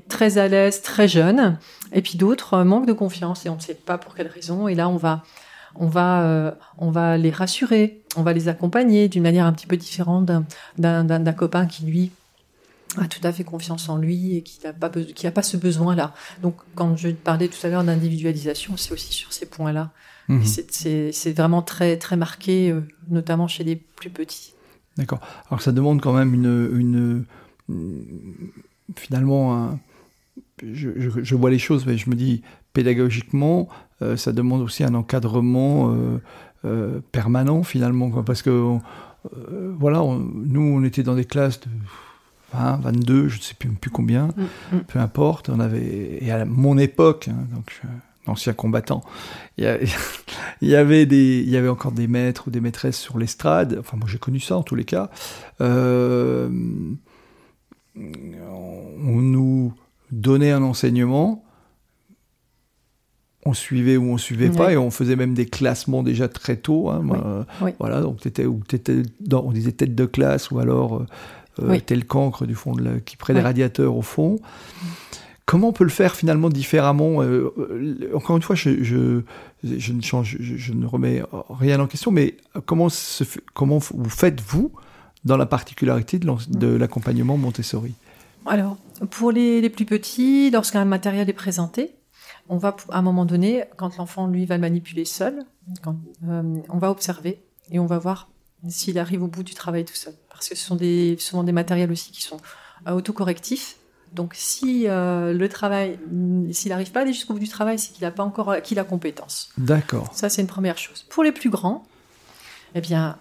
très à l'aise, très jeunes. Et puis d'autres euh, manquent de confiance et on ne sait pas pour quelle raison. Et là, euh, on va les rassurer, on va les accompagner d'une manière un petit peu différente d'un copain qui lui a tout à fait confiance en lui et qui n'a pas, qui a pas ce besoin-là. Donc, quand je parlais tout à l'heure d'individualisation, c'est aussi sur ces points-là. Mmh. C'est vraiment très, très marqué, euh, notamment chez les plus petits. D'accord. Alors, ça demande quand même une, une finalement un, je, vois les choses, mais je me dis, pédagogiquement, euh, ça demande aussi un encadrement euh, euh, permanent, finalement. parce que, voilà, nous, on était dans des classes de 20, 22, je ne sais plus, plus combien, mm, mm. peu importe. On avait, et à mon époque, hein, donc ancien combattant, *laughs* il y, avait des, il y avait encore des maîtres ou des maîtresses sur l'estrade. Enfin, moi, j'ai connu ça en tous les cas. on nous donner un enseignement, on suivait ou on suivait pas et on faisait même des classements déjà très tôt. Hein, Voilà, donc étais, ou étais dans, on disait tête de classe ou alors euh, euh tel cancre du fond de qui près des radiateurs au fond. Comment on peut le faire finalement différemment euh, euh, Encore une fois, je, je, je ne change, je, ne remets rien en question, mais comment, se, comment vous faites-vous dans la particularité de l'accompagnement Montessori? Alors, pour les, plus petits, lorsqu'un matériel est présenté, on va, à un moment donné, quand l'enfant, lui, va le manipuler seul, euh, on va observer et on va voir s'il arrive au bout du travail tout seul. Parce que ce sont des, souvent des matériels aussi qui sont euh, autocorrectifs. Donc, si euh, le travail, s'il n'arrive pas à aller jusqu'au bout du travail, c'est qu'il n'a pas encore acquis la compétence. D'accord. Ça, c'est une première chose. Pour les plus grands, eh bien,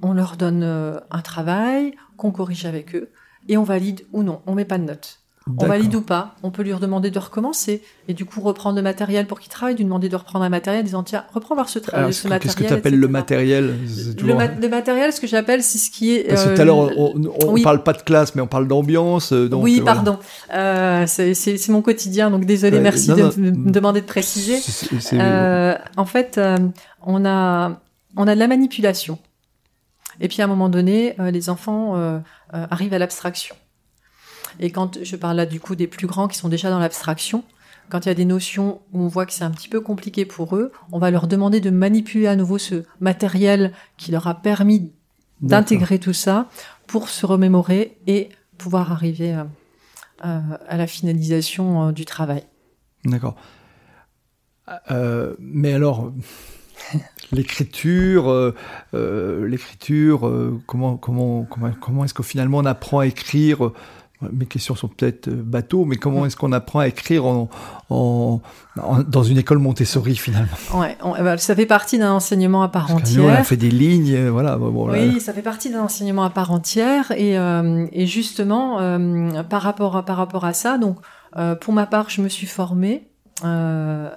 on leur donne un travail qu'on corrige avec eux et on valide ou non. On met pas de notes. On valide ou pas. On peut lui redemander de recommencer et du coup reprendre le matériel pour qu'il travaille, lui demander de reprendre un matériel, disant tiens, reprends voir ce, travail, ce matériel. Qu'est-ce que tu appelles le matériel? Le, matériel, ce que j'appelle, c'est ce qui est. Parce que tout à l'heure, on, ne parle pas de classe, mais on parle d'ambiance. oui, pardon. c'est mon quotidien, donc désolé, merci de me demander de préciser. en fait, on a on a de la manipulation. Et puis à un moment donné, les enfants arrivent à l'abstraction. Et quand je parle là du coup des plus grands qui sont déjà dans l'abstraction, quand il y a des notions où on voit que c'est un petit peu compliqué pour eux, on va leur demander de manipuler à nouveau ce matériel qui leur a permis d'intégrer tout ça pour se remémorer et pouvoir arriver à, à, la finalisation euh, du travail. D'accord. Euh, mais alors, *laughs* l'écriture, euh, euh, l'écriture, euh, comment comment comment comment est-ce que finalement on apprend à écrire mes questions sont peut-être euh, bateaux, mais comment est-ce qu'on apprend à écrire en, dans une école Montessori finalement? Ouais, eh ben, ça fait partie d'un enseignement à part entière. Nous, on a fait des lignes, euh, voilà. oui, ça fait partie d'un enseignement à part entière, et, euh, et justement par rapport à, par rapport à ça, donc pour ma part, je me suis formée euh,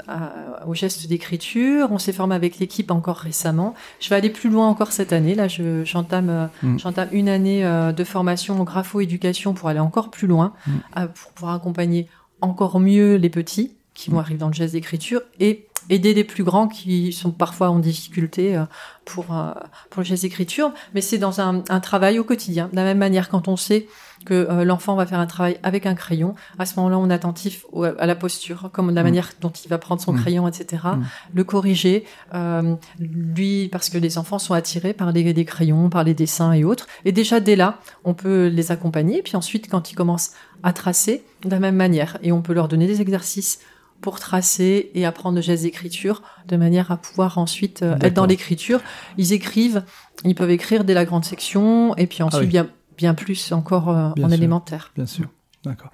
au geste d'écriture. On s'est formé avec l'équipe encore récemment. Je vais aller plus loin encore cette année. Là, j'entame euh, mm. j'entame une année euh, de formation en grapho-éducation pour aller encore plus loin, mm. pour pouvoir accompagner encore mieux les petits qui vont mm. arriver dans le geste d'écriture et aider les plus grands qui sont parfois en difficulté pour pour le geste d'écriture. Mais c'est dans un, un travail au quotidien. De la même manière, quand on sait que euh, l'enfant va faire un travail avec un crayon. À ce moment-là, on est attentif à la posture, comme la mm. manière dont il va prendre son mm. crayon, etc. Mm. Le corriger, euh, lui, parce que les enfants sont attirés par les, des crayons, par les dessins et autres. Et déjà, dès là, on peut les accompagner. Puis ensuite, quand ils commencent à tracer, de la même manière. Et on peut leur donner des exercices pour tracer et apprendre le geste d'écriture de manière à pouvoir ensuite euh, être dans l'écriture. Ils écrivent, ils peuvent écrire dès la grande section et puis ensuite ah bien bien plus encore euh, en élémentaire. Bien sûr, d'accord.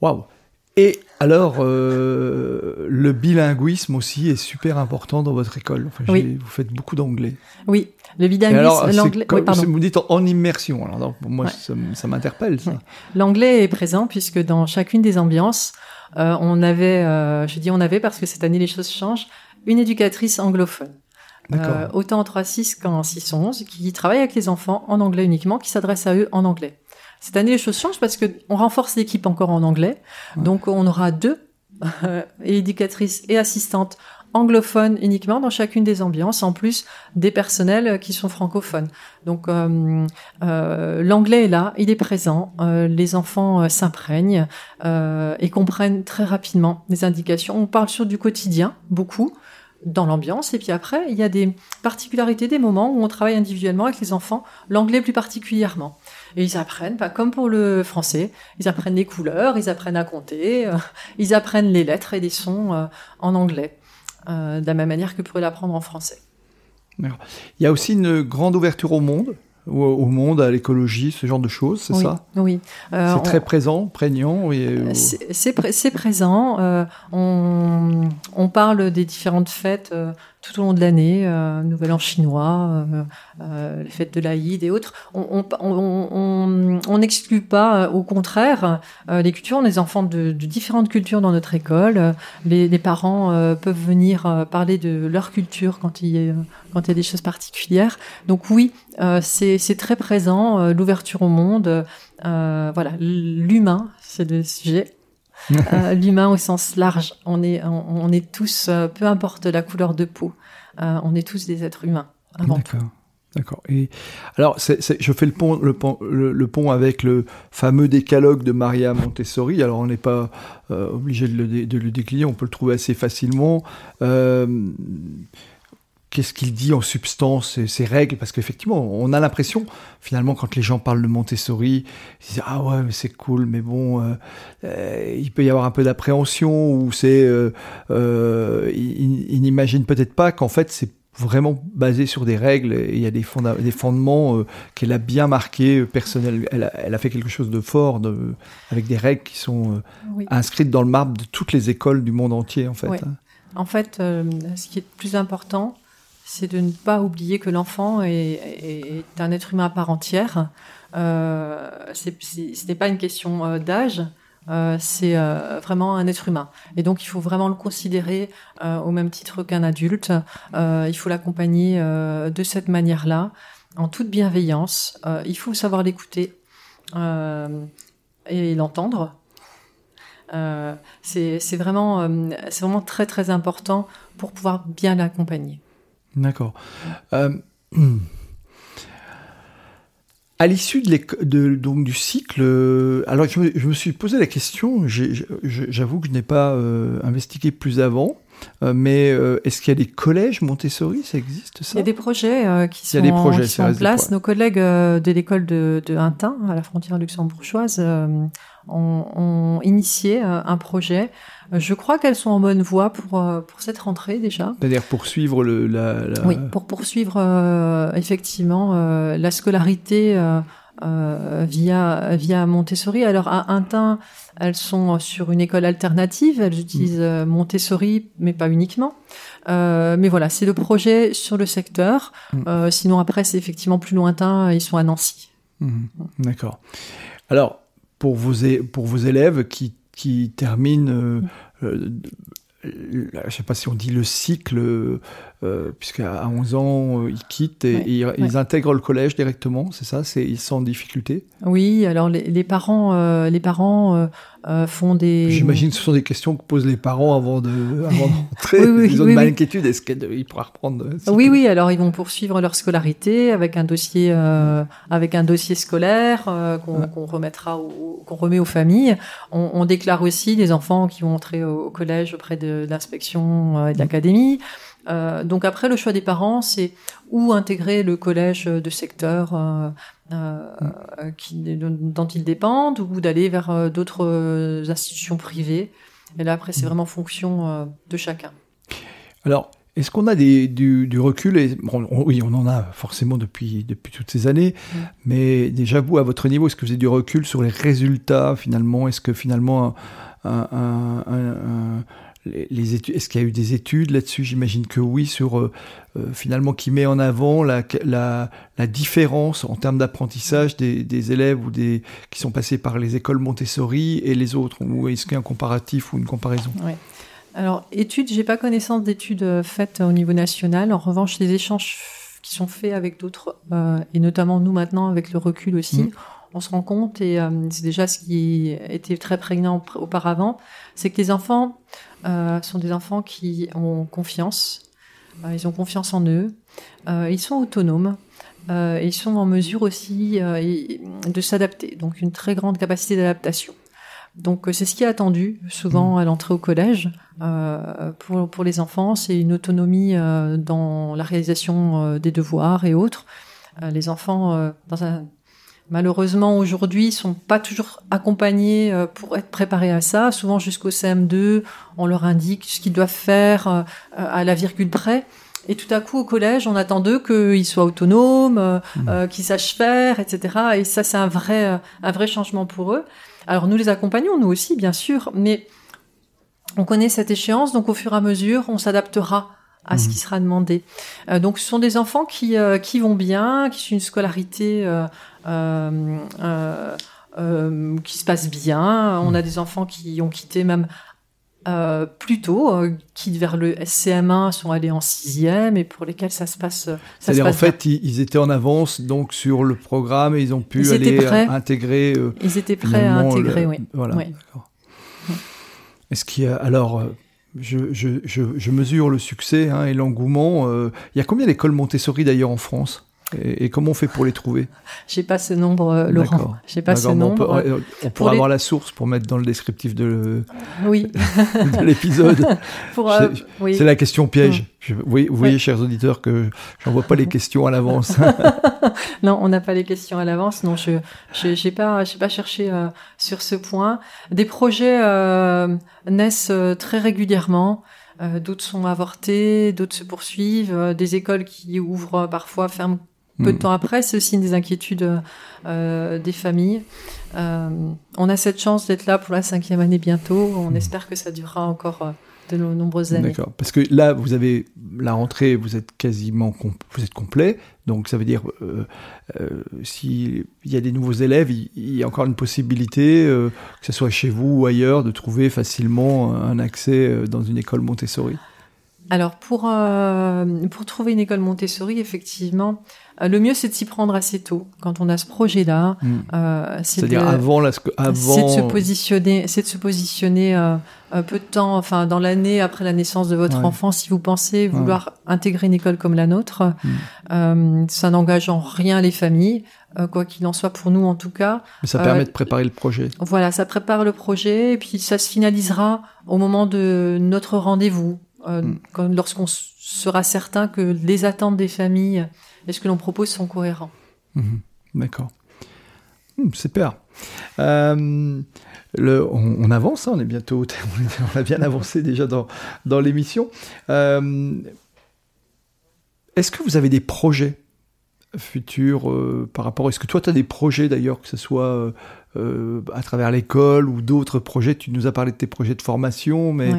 Waouh. Et alors, euh, le bilinguisme aussi est super important dans votre école. oui. Vous faites beaucoup d'anglais. Oui, le bilinguisme, l'anglais. Oui, vous dites en immersion. Alors, moi, ça, m'interpelle. L'anglais est présent puisque dans chacune des ambiances, euh, on avait, je dis on avait parce que cette année les choses changent, une éducatrice anglophone. Euh, autant en 3.6 qu'en 6.11, qui travaille avec les enfants en anglais uniquement, qui s'adresse à eux en anglais. Cette année, les choses changent parce que on renforce l'équipe encore en anglais. Donc, on aura deux *laughs* euh, éducatrices et assistantes anglophones uniquement dans chacune des ambiances, en plus des personnels qui sont francophones. Donc euh, euh l'anglais est là, il est présent, euh, les enfants euh, s'imprègnent et comprennent très rapidement les indications. On parle sur du quotidien, beaucoup, dans l'ambiance. Et puis après, il y a des particularités des moments où on travaille individuellement avec les enfants, l'anglais plus particulièrement. Et ils apprennent, pas comme pour le français, ils apprennent les couleurs, ils apprennent à compter, euh, ils apprennent les lettres et les sons euh, en anglais, euh, de la même manière que pour l'apprendre en français. Il y a aussi une grande ouverture au monde au monde, à l'écologie, ce genre de choses, c'est ça? Oui. Euh, c'est très présent, prégnant. Euh, c'est présent. On, on, parle des différentes fêtes tout au long de l'année, euh, Nouvel An chinois, euh, euh, les fêtes de l'Aïd et autres. On n'exclut pas, au contraire, les cultures. On a enfants de, de, différentes cultures dans notre école. Les, les parents peuvent venir parler de leur culture quand il, y a, quand il y a des choses particulières. Donc oui, c'est très présent, l'ouverture au monde. voilà, l'humain, c'est le sujet. Euh, l'humain au sens large. On est, on, est tous, euh, peu importe la couleur de peau, euh, on est tous des êtres humains. D'accord. Et alors, je fais le pont, le, pont, le, pont avec le fameux décalogue de Maria Montessori. Alors, on n'est pas obligé de le, de le, décliner, on peut le trouver assez facilement qu'est-ce qu'il dit en substance, ces règles, parce qu'effectivement, on a l'impression, finalement, quand les gens parlent de Montessori, ils disent ah ouais, mais c'est cool, mais bon, euh, euh, il peut y avoir un peu d'appréhension ou c'est, euh, euh ils, n'imaginent peut-être pas qu'en fait c'est vraiment basé sur des règles et il y a des, des fondements qu'elle a bien marqués personnels. Elle a, elle a, fait quelque chose de fort de, avec des règles qui sont inscrites dans le marbre de toutes les écoles du monde entier en fait. En fait, ce qui est plus important, c'est de ne pas oublier que l'enfant est, est, un être humain à part entière. Euh, ce n'est pas une question euh, d'âge, euh, c'est euh, vraiment un être humain. Et donc il faut vraiment le considérer euh, au même titre qu'un adulte. il faut l'accompagner de cette manière-là, en toute bienveillance. il faut savoir l'écouter et l'entendre. c'est vraiment, c'est vraiment très très important pour pouvoir bien l'accompagner. D'accord. Euh, *clears throat* à l'issue de, donc du cycle, euh, alors je me, suis posé la question, j'avoue que je n'ai pas euh, investigué plus avant, mais est-ce qu'il y a des collèges Montessori Ça existe ça? Il y a des projets qui sont, des projets, en place. Nos collègues de l'école de, de Hintin, à la frontière luxembourgeoise, ont, initié un projet je crois qu'elles sont en bonne voie pour, euh, pour cette rentrée déjà. C'est-à-dire poursuivre le, la, Oui, pour poursuivre euh, effectivement euh, la scolarité via, via Montessori. Alors à Intin, elles sont sur une école alternative, elles utilisent mm. Montessori, mais pas uniquement. mais voilà, c'est le projet sur le secteur. Mm. sinon après, c'est effectivement plus lointain, ils sont à Nancy. Mm. D'accord. Alors, pour vos, pour vos élèves qui qui termine, euh, euh, je ne sais pas si on dit le cycle euh, puisqu'à 11 ans, euh, ils quittent et, ils, intègrent le collège directement, c'est ça c'est, Ils sont en difficulté? Oui, alors les, parents, euh, les parents font des... J'imagine que ce sont des questions que posent les parents avant de, *laughs* avant d'entrer. ils ont de l'inquiétude, est-ce qu'ils pourront reprendre Oui, oui, alors ils vont poursuivre leur scolarité avec un dossier, avec un dossier scolaire qu'on, remettra, qu'on remet aux familles. On, déclare aussi les enfants qui vont entrer au, collège auprès de, l'inspection et de l'académie. Euh, donc après, le choix des parents, c'est où intégrer le collège de secteur euh, euh, qui, dont ils dépendent, ou d'aller vers d'autres institutions privées. Et là, après, c'est vraiment fonction de chacun. Alors, est-ce qu'on a des, du, recul et, Oui, on en a forcément depuis, depuis toutes ces années, mm. mais déjà, vous, à votre niveau, est-ce que vous avez du recul sur les résultats finalement? Est-ce que finalement, un, un, les, études, est-ce qu'il y a eu des études là-dessus? J'imagine que oui, sur euh, euh, finalement qui met en avant la, la, la différence en termes d'apprentissage des, des, élèves ou des qui sont passés par les écoles Montessori et les autres. Ou est-ce qu'il y a un comparatif ou une comparaison? Ouais. Alors études, j'ai pas connaissance d'études euh, faites au niveau national. En revanche, les échanges qui sont faits avec d'autres et notamment nous maintenant avec le recul aussi. Mmh. on se rend compte, et c'est déjà ce qui était très prégnant auparavant, c'est que les enfants sont des enfants qui ont confiance, euh, ils ont confiance en eux, euh, ils sont autonomes. Euh, ils sont en mesure aussi de s'adapter, donc une très grande capacité d'adaptation. Donc c'est ce qui est attendu souvent à l'entrée au collège pour, pour les enfants, c'est une autonomie dans la réalisation des devoirs et autres. les enfants dans un malheureusement aujourd'hui sont pas toujours accompagnés euh, pour être préparés à ça. Souvent jusqu'au CM2, on leur indique ce qu'ils doivent faire euh, à la virgule près. Et tout à coup, au collège, on attend d'eux qu'ils soient autonomes, euh, mmh. qu'ils sachent faire, etc. Et ça, c'est un vrai, un vrai changement pour eux. Alors nous les accompagnons, nous aussi, bien sûr, mais on connaît cette échéance, donc au fur et à mesure, on s'adaptera à ce mmh. qui sera demandé. donc ce sont des enfants qui, qui vont bien, qui ont une scolarité euh, euh, euh, qui se passe bien. On a des enfants qui ont quitté même euh, plus tôt, qui vers le SCM1 sont allés en sixième et pour lesquels ça se passe. C'est-à-dire en fait, ils, étaient en avance donc sur le programme et ils ont pu aller intégrer. ils étaient prêts à intégrer, oui. Voilà. Est-ce qu'il y a alors je, je, je, mesure le succès hein, et l'engouement. il y a combien d'écoles Montessori d'ailleurs en France? Et, comment on fait pour les trouver? J'ai pas ce nombre, euh, Laurent. J'ai pas ce nombre. On, peut, on pourra avoir la source pour mettre dans le descriptif de, oui. *laughs* de l'épisode. *laughs* Euh, oui. C'est la question piège. Mm. vous voyez, chers auditeurs, que j'envoie pas les *laughs* questions à l'avance. non, on n'a pas les questions à l'avance. Non, je j'ai pas j'ai pas cherché euh, sur ce point. Des projets naissent très régulièrement. d'autres sont avortés, d'autres se poursuivent, des écoles qui ouvrent parfois ferment peu de hmm. temps après. C'est aussi une des inquiétudes euh, des familles. Euh, on a cette chance d'être là pour la cinquième année bientôt. On hmm. espère que ça durera encore euh, de nombreuses années. D'accord. Parce que là, vous avez la rentrée, vous êtes quasiment vous êtes complet. Donc ça veut dire euh, euh, s'il y a des nouveaux élèves, il, y a encore une possibilité, euh, que ce soit chez vous ou ailleurs, de trouver facilement un accès dans une école Montessori? Alors pour pour trouver une école Montessori, effectivement, le mieux, c'est de s'y prendre assez tôt, quand on a ce projet-là. Hmm. Euh, C'est-à-dire avant, la, avant... C'est de se positionner, c'est de se positionner euh, un peu de temps, enfin dans l'année après la naissance de votre enfant, si vous pensez vouloir intégrer une école comme la nôtre, hmm. ça n'engage en rien les familles. quoi qu'il en soit pour nous en tout cas. Mais ça permet de préparer le projet. Voilà, ça prépare le projet et puis ça se finalisera au moment de notre rendez-vous, hmm. lorsqu'on sera certain que les attentes des familles et ce que l'on propose sont cohérents. Mhm. D'accord. Hmm, super. Euh, le, on, avance, hein, on est bientôt, *laughs* on a bien avancé déjà dans, dans l'émission. Euh, est-ce que vous avez des projets futurs euh, par rapport Est-ce que toi, tu as des projets d'ailleurs, que ce soit à travers l'école ou d'autres projets? Tu nous as parlé de tes projets de formation, mais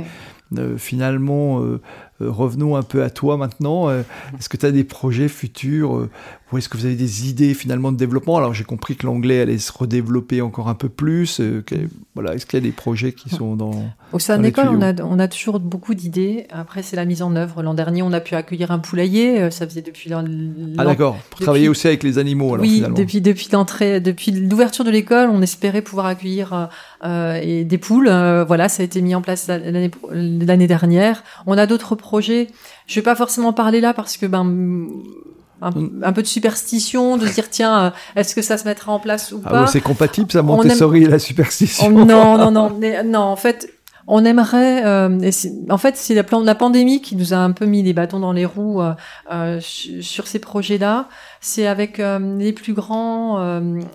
finalement, euh, revenons un peu à toi maintenant. Euh, est-ce que tu as des projets futurs euh, ou est-ce que vous avez des idées finalement de développement? Alors j'ai compris que l'anglais allait se redévelopper encore un peu plus. voilà, est-ce qu'il y a des projets qui sont dans au sein de l'école On a, on a toujours beaucoup d'idées. Après c'est la mise en œuvre. L'an dernier on a pu accueillir un poulailler. Ça faisait depuis l'an. Ah d'accord. Pour travailler aussi avec les animaux. Alors, oui, depuis depuis l'entrée, depuis l'ouverture de l'école, on espérait pouvoir accueillir et des poules. voilà, ça a été mis en place l'année dernière. On a d'autres projet. Je vais pas forcément parler là parce que ben un, peu de superstition, de dire tiens, euh, est-ce que ça se mettra en place ou ah pas C'est compatible ça, Montessori et la superstition. non, non, non, *laughs* non. En fait, on aimerait. Euh, en fait, c'est la, la, pandémie qui nous a un peu mis les bâtons dans les roues euh, sur ces projets-là. C'est avec les plus grands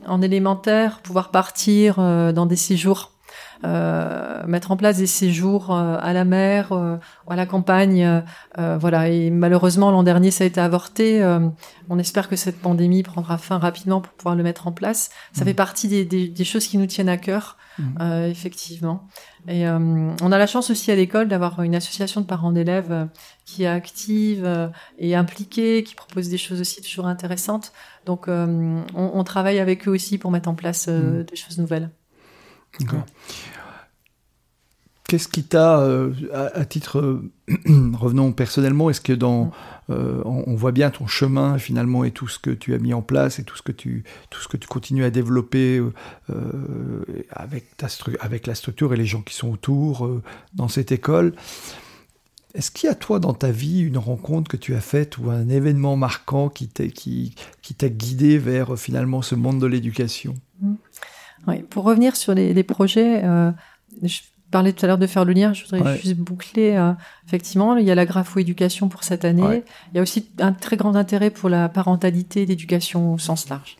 en élémentaire pouvoir partir dans des séjours euh, mettre en place des séjours euh, à la mer, euh, à la campagne, voilà. Et malheureusement l'an dernier ça a été avorté. on espère que cette pandémie prendra fin rapidement pour pouvoir le mettre en place. Ça fait mmh. partie des, des, des, choses qui nous tiennent à cœur, mmh. effectivement. Et on a la chance aussi à l'école d'avoir une association de parents d'élèves qui est active et impliquée, qui propose des choses aussi toujours intéressantes. Donc, on, on, travaille avec eux aussi pour mettre en place mmh. des choses nouvelles. Qu'est-ce qui t'a, euh, à, titre, euh, *clears throat* revenons personnellement, est-ce que dans, mm. euh, on, voit bien ton chemin finalement et tout ce que tu as mis en place et tout ce que tu, tout ce que tu continues à développer avec, ta avec la structure et les gens qui sont autour dans cette école? Est-ce qu'il y a toi dans ta vie une rencontre que tu as faite ou un événement marquant qui t'a qui, qui guidé vers finalement ce monde de l'éducation? Mm. Oui, pour revenir sur les, projets, euh, je parlais tout à l'heure de faire le lien, je voudrais juste boucler. Euh, effectivement, il y a la grapho-éducation pour cette année. Il y a aussi un très grand intérêt pour la parentalité et l'éducation au sens large.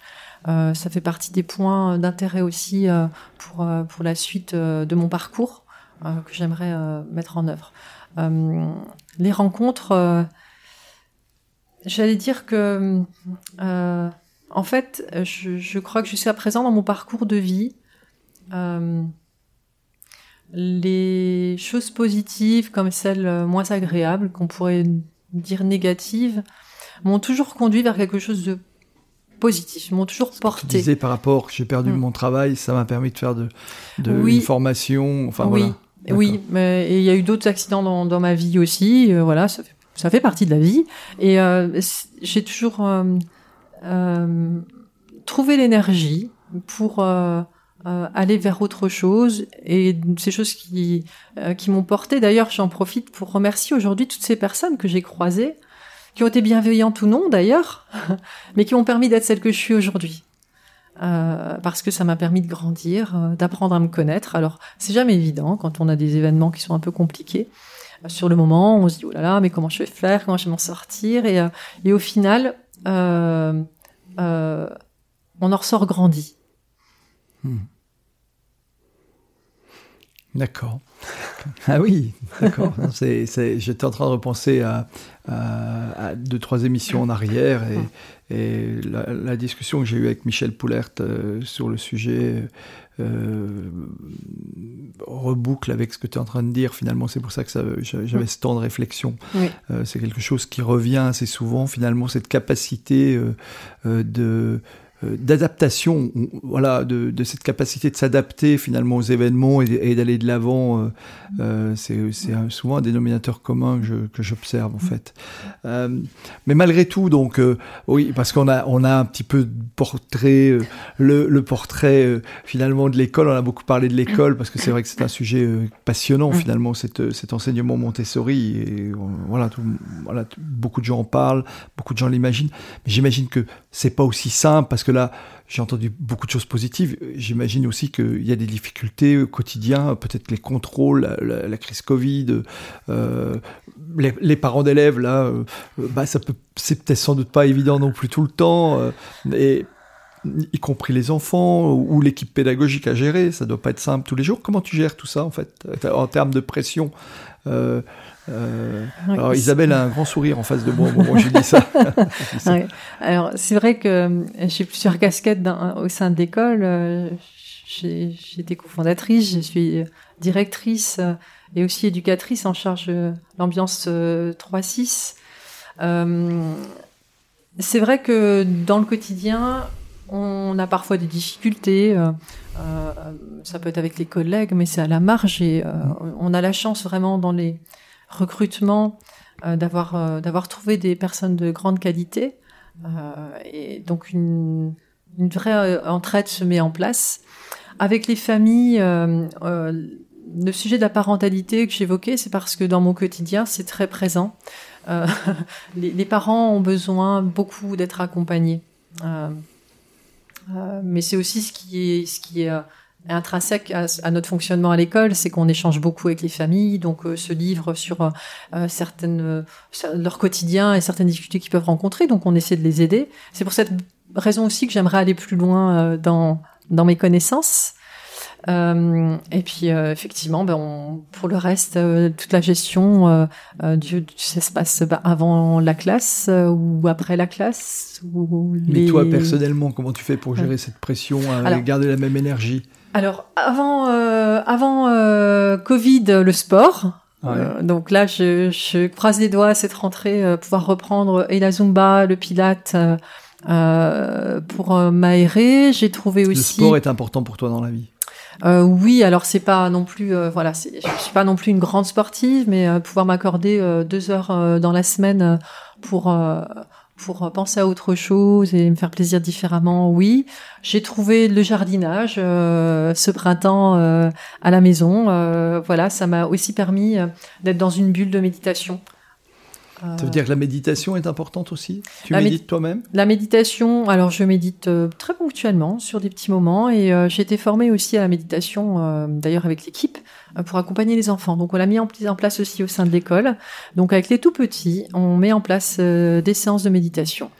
Euh, ça fait partie des points d'intérêt aussi pour, pour la suite de mon parcours que j'aimerais mettre en œuvre. les rencontres, j'allais dire que en fait, euh, je, crois que jusqu'à présent, dans mon parcours de vie, euh, les choses positives comme celles moins agréables, qu'on pourrait dire négatives, m'ont toujours conduit vers quelque chose de positif, m'ont toujours porté. Tu disais par rapport, j'ai perdu mm. mon travail, ça m'a permis de faire de, de une formation, enfin oui. Oui, mais il y a eu d'autres accidents dans, ma vie aussi, euh, voilà, ça fait, ça fait partie de la vie. Et j'ai toujours euh, trouver l'énergie pour euh, euh, aller vers autre chose et ces choses qui qui m'ont porté. D'ailleurs, j'en profite pour remercier aujourd'hui toutes ces personnes que j'ai croisées, qui ont été bienveillantes ou non d'ailleurs, *laughs* mais qui m'ont permis d'être celle que je suis aujourd'hui. parce que ça m'a permis de grandir, d'apprendre à me connaître. Alors, c'est jamais évident quand on a des événements qui sont un peu compliqués. Sur le moment, on se dit oh là là, mais comment je vais faire, comment je vais m'en sortir, et, et au final, euh, euh, on en ressort grandi. Hmm. D'accord. Ah oui, d'accord. J'étais en train de repenser à, deux, trois émissions en arrière et, et la, discussion que j'ai eue avec Michel Poulert sur le sujet reboucle avec ce que tu es en train de dire. Finalement, c'est pour ça que j'avais ce temps de réflexion. c'est quelque chose qui revient assez souvent, finalement, cette capacité de euh, d'adaptation, voilà, de, de, cette capacité de s'adapter finalement aux événements et, d'aller de l'avant, euh, euh c'est souvent un dénominateur commun que j'observe en fait. Euh, mais malgré tout, donc euh, oui, parce qu'on a on a un petit peu de portrait, le, le, portrait finalement de l'école. On a beaucoup parlé de l'école parce que c'est vrai que c'est un sujet passionnant finalement cet, cet enseignement Montessori et voilà, tout, voilà, beaucoup de gens en parlent, beaucoup de gens l'imaginent. Mais j'imagine que c'est pas aussi simple parce que là, j'ai entendu beaucoup de choses positives. J'imagine aussi qu'il y a des difficultés au quotidien, peut-être les contrôles, la, crise Covid, euh, les, parents d'élèves, là, euh, bah, ça peut, c'est peut-être sans doute pas évident non plus tout le temps, euh, et y compris les enfants ou l'équipe pédagogique à gérer, ça doit pas être simple tous les jours. Comment tu gères tout ça en fait, en termes de pression euh, alors Isabelle a un grand sourire en face de moi au moment où j'ai dit ça. *laughs* Alors c'est vrai que euh, j'ai plusieurs casquettes au sein de l'école. Euh, j'ai été cofondatrice, je suis directrice et aussi éducatrice en charge de l'ambiance 3-6. c'est vrai que dans le quotidien, on a parfois des difficultés. Ça peut être avec les collègues, mais c'est à la marge et on a la chance vraiment dans les recrutement, euh, d'avoir euh, d'avoir trouvé des personnes de grande qualité. Euh, et donc une, une vraie entraide se met en place. Avec les familles, le sujet de la parentalité que j'évoquais, c'est parce que dans mon quotidien, c'est très présent. Euh, *laughs* les, les, parents ont besoin beaucoup d'être accompagnés. Euh, euh, mais c'est aussi ce qui est, ce qui est intrinsèque à, notre fonctionnement à l'école, c'est qu'on échange beaucoup avec les familles, donc euh, ce livre sur euh, euh, certaines leur quotidien et certaines difficultés qu'ils peuvent rencontrer, donc on essaie de les aider. C'est pour cette raison aussi que j'aimerais aller plus loin dans dans mes connaissances. Et puis effectivement, ben pour le reste, toute la gestion, du, ça se passe ben, avant la classe ou après la classe. Ou Mais toi personnellement, comment tu fais pour gérer cette pression, à garder la même énergie? Alors avant euh, avant euh, Covid, le sport. Euh, donc là, je, je, croise les doigts cette rentrée, pouvoir reprendre et la zumba, le pilate. pour m'aérer, j'ai trouvé aussi. Le sport est important pour toi dans la vie? Euh, oui, alors c'est pas non plus, voilà, je suis pas non plus une grande sportive, mais pouvoir m'accorder deux heures dans la semaine pour pour penser à autre chose et me faire plaisir différemment, oui. J'ai trouvé le jardinage euh, ce printemps euh, à la maison. Euh, voilà, ça m'a aussi permis d'être dans une bulle de méditation. Ça veut dire que la méditation est importante aussi? Tu médites toi-même? La méditation, alors je médite très ponctuellement sur des petits moments et j'ai été formée aussi à la méditation, d'ailleurs avec l'équipe, euh, pour accompagner les enfants. Donc on l'a mis en place aussi au sein de l'école. Donc avec les tout petits, on met en place euh, des séances de méditation.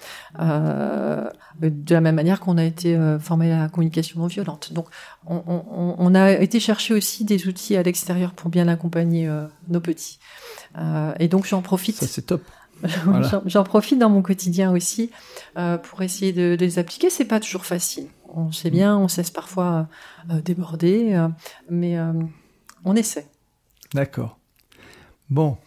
Euh, de la même manière qu'on a été formé à la communication non violente. Donc on, on, on, a été chercher aussi des outils à l'extérieur pour bien accompagner nos petits. Et donc j'en profite. Ça c'est top. *laughs* J'en profite dans mon quotidien aussi pour essayer de, de, les appliquer. C'est pas toujours facile. On sait bien, on cesse parfois déborder, mais on essaie. D'accord. Bon,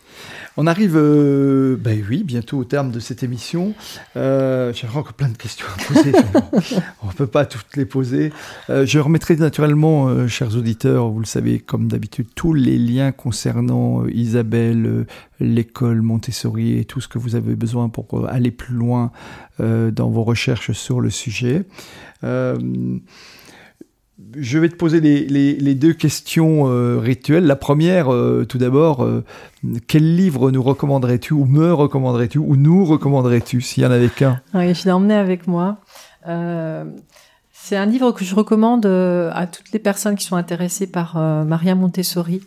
on arrive, euh, ben oui, bientôt au terme de cette émission. Euh, J'ai encore plein de questions à poser. *laughs* on ne peut pas toutes les poser. Euh, je remettrai naturellement, chers auditeurs, vous le savez, comme d'habitude, tous les liens concernant Isabelle, l'école Montessori et tout ce que vous avez besoin pour aller plus loin dans vos recherches sur le sujet je vais te poser les, deux questions euh, rituelles. La première, euh, tout d'abord, euh, quel livre nous recommanderais-tu ou me recommanderais-tu ou nous recommanderais-tu s'il y en avait qu'un? Oui, je l'ai emmené avec moi. c'est un livre que je recommande à toutes les personnes qui sont intéressées par Maria Montessori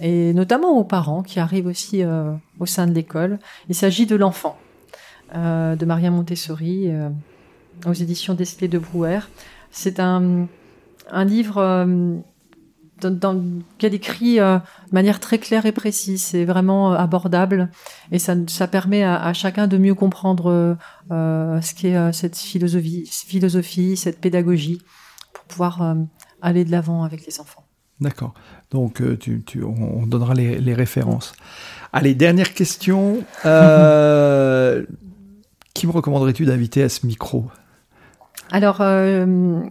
et notamment aux parents qui arrivent aussi au sein de l'école. Il s'agit de l'enfant de Maria Montessori aux éditions d'Esprit de Brouwer. C'est un un livre euh, dans, qui a décrit de manière très claire et précise. C'est vraiment abordable et ça, ça permet à, à chacun de mieux comprendre ce qu'est cette philosophie, philosophie, cette pédagogie, pour pouvoir aller de l'avant avec les enfants. D'accord. Donc, tu, tu, on donnera les, les références. Allez, dernière question. Euh, *laughs* qui me recommanderais-tu d'inviter à ce micro? Alors, euh,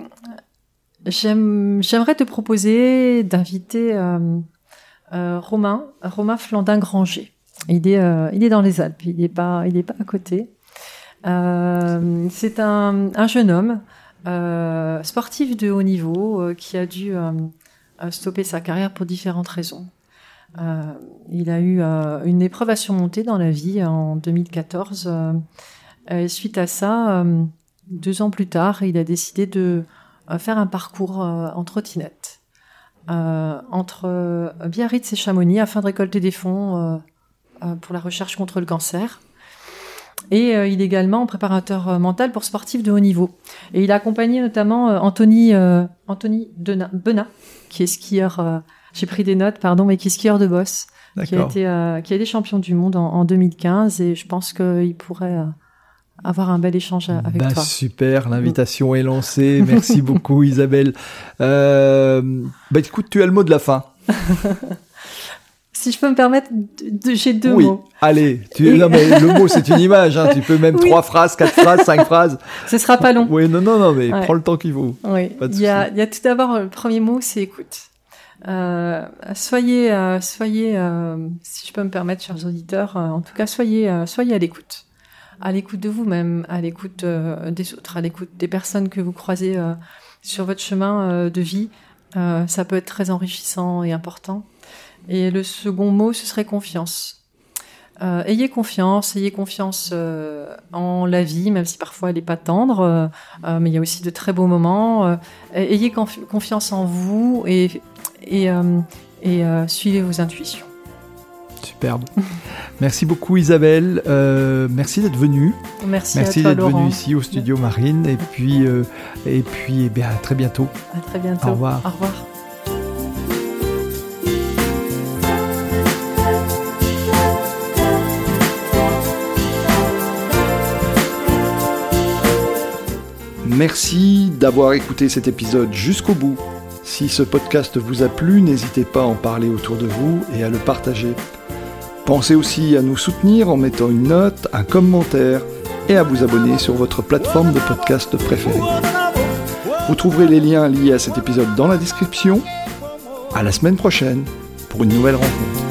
j'aimerais te proposer d'inviter euh, euh, Romain, Romain Flandin-Granger. Il est, il est dans les Alpes, il n'est pas, pas à côté. C'est un, un, jeune homme sportif de haut niveau qui a dû stopper sa carrière pour différentes raisons. il a eu une épreuve à surmonter dans la vie en 2014 euh, suite à ça, euh, deux ans plus tard, il a décidé de euh, faire un parcours en trottinette entre Biarritz et Chamonix afin de récolter des fonds pour la recherche contre le cancer. Et il est également préparateur mental pour sportifs de haut niveau. Et il a accompagné notamment Anthony, Anthony Benat, qui est skieur, j'ai pris des notes, pardon, mais qui est skieur de boss, qui a été, qui a été champion du monde en, en 2015. Et je pense qu'il pourrait avoir un bel échange avec bah, toi. Super, l'invitation est lancée. *laughs* Merci beaucoup Isabelle. Euh, bah écoute, tu as le mot de la fin. *laughs* si je peux me permettre, j'ai deux oui. mots. Allez, tu... non, mais le mot c'est une *laughs* image. Hein. Tu peux même trois phrases, quatre phrases, cinq phrases. Ce sera pas long. Oui, non, non, non, mais prends le temps qu'il faut. Oui. il, y a, il y a tout d'abord le premier mot, c'est écoute. Euh, soyez, euh, soyez, euh, si je peux me permettre, chers auditeurs, en tout cas, soyez, soyez à l'écoute à l'écoute de vous-même, à l'écoute euh, des autres, à l'écoute des personnes que vous croisez euh, sur votre chemin euh, de vie. ça peut être très enrichissant et important. Et le second mot, ce serait confiance. ayez confiance, ayez confiance en la vie, même si parfois elle n'est pas tendre, mais il y a aussi de très beaux moments. ayez confiance en vous et, suivez vos intuitions. Superbe. merci beaucoup Isabelle. Euh, merci d'être venue. Merci, merci d'être venue ici au studio Marine. Et puis, euh, et puis eh bien, à très bientôt. À très bientôt. Au revoir. Au revoir. Merci d'avoir écouté cet épisode jusqu'au bout. Si ce podcast vous a plu, n'hésitez pas à en parler autour de vous et à le partager. Pensez aussi à nous soutenir en mettant une note, un commentaire et à vous abonner sur votre plateforme de podcast préférée. Vous trouverez les liens liés à cet épisode dans la description. À la semaine prochaine pour une nouvelle rencontre.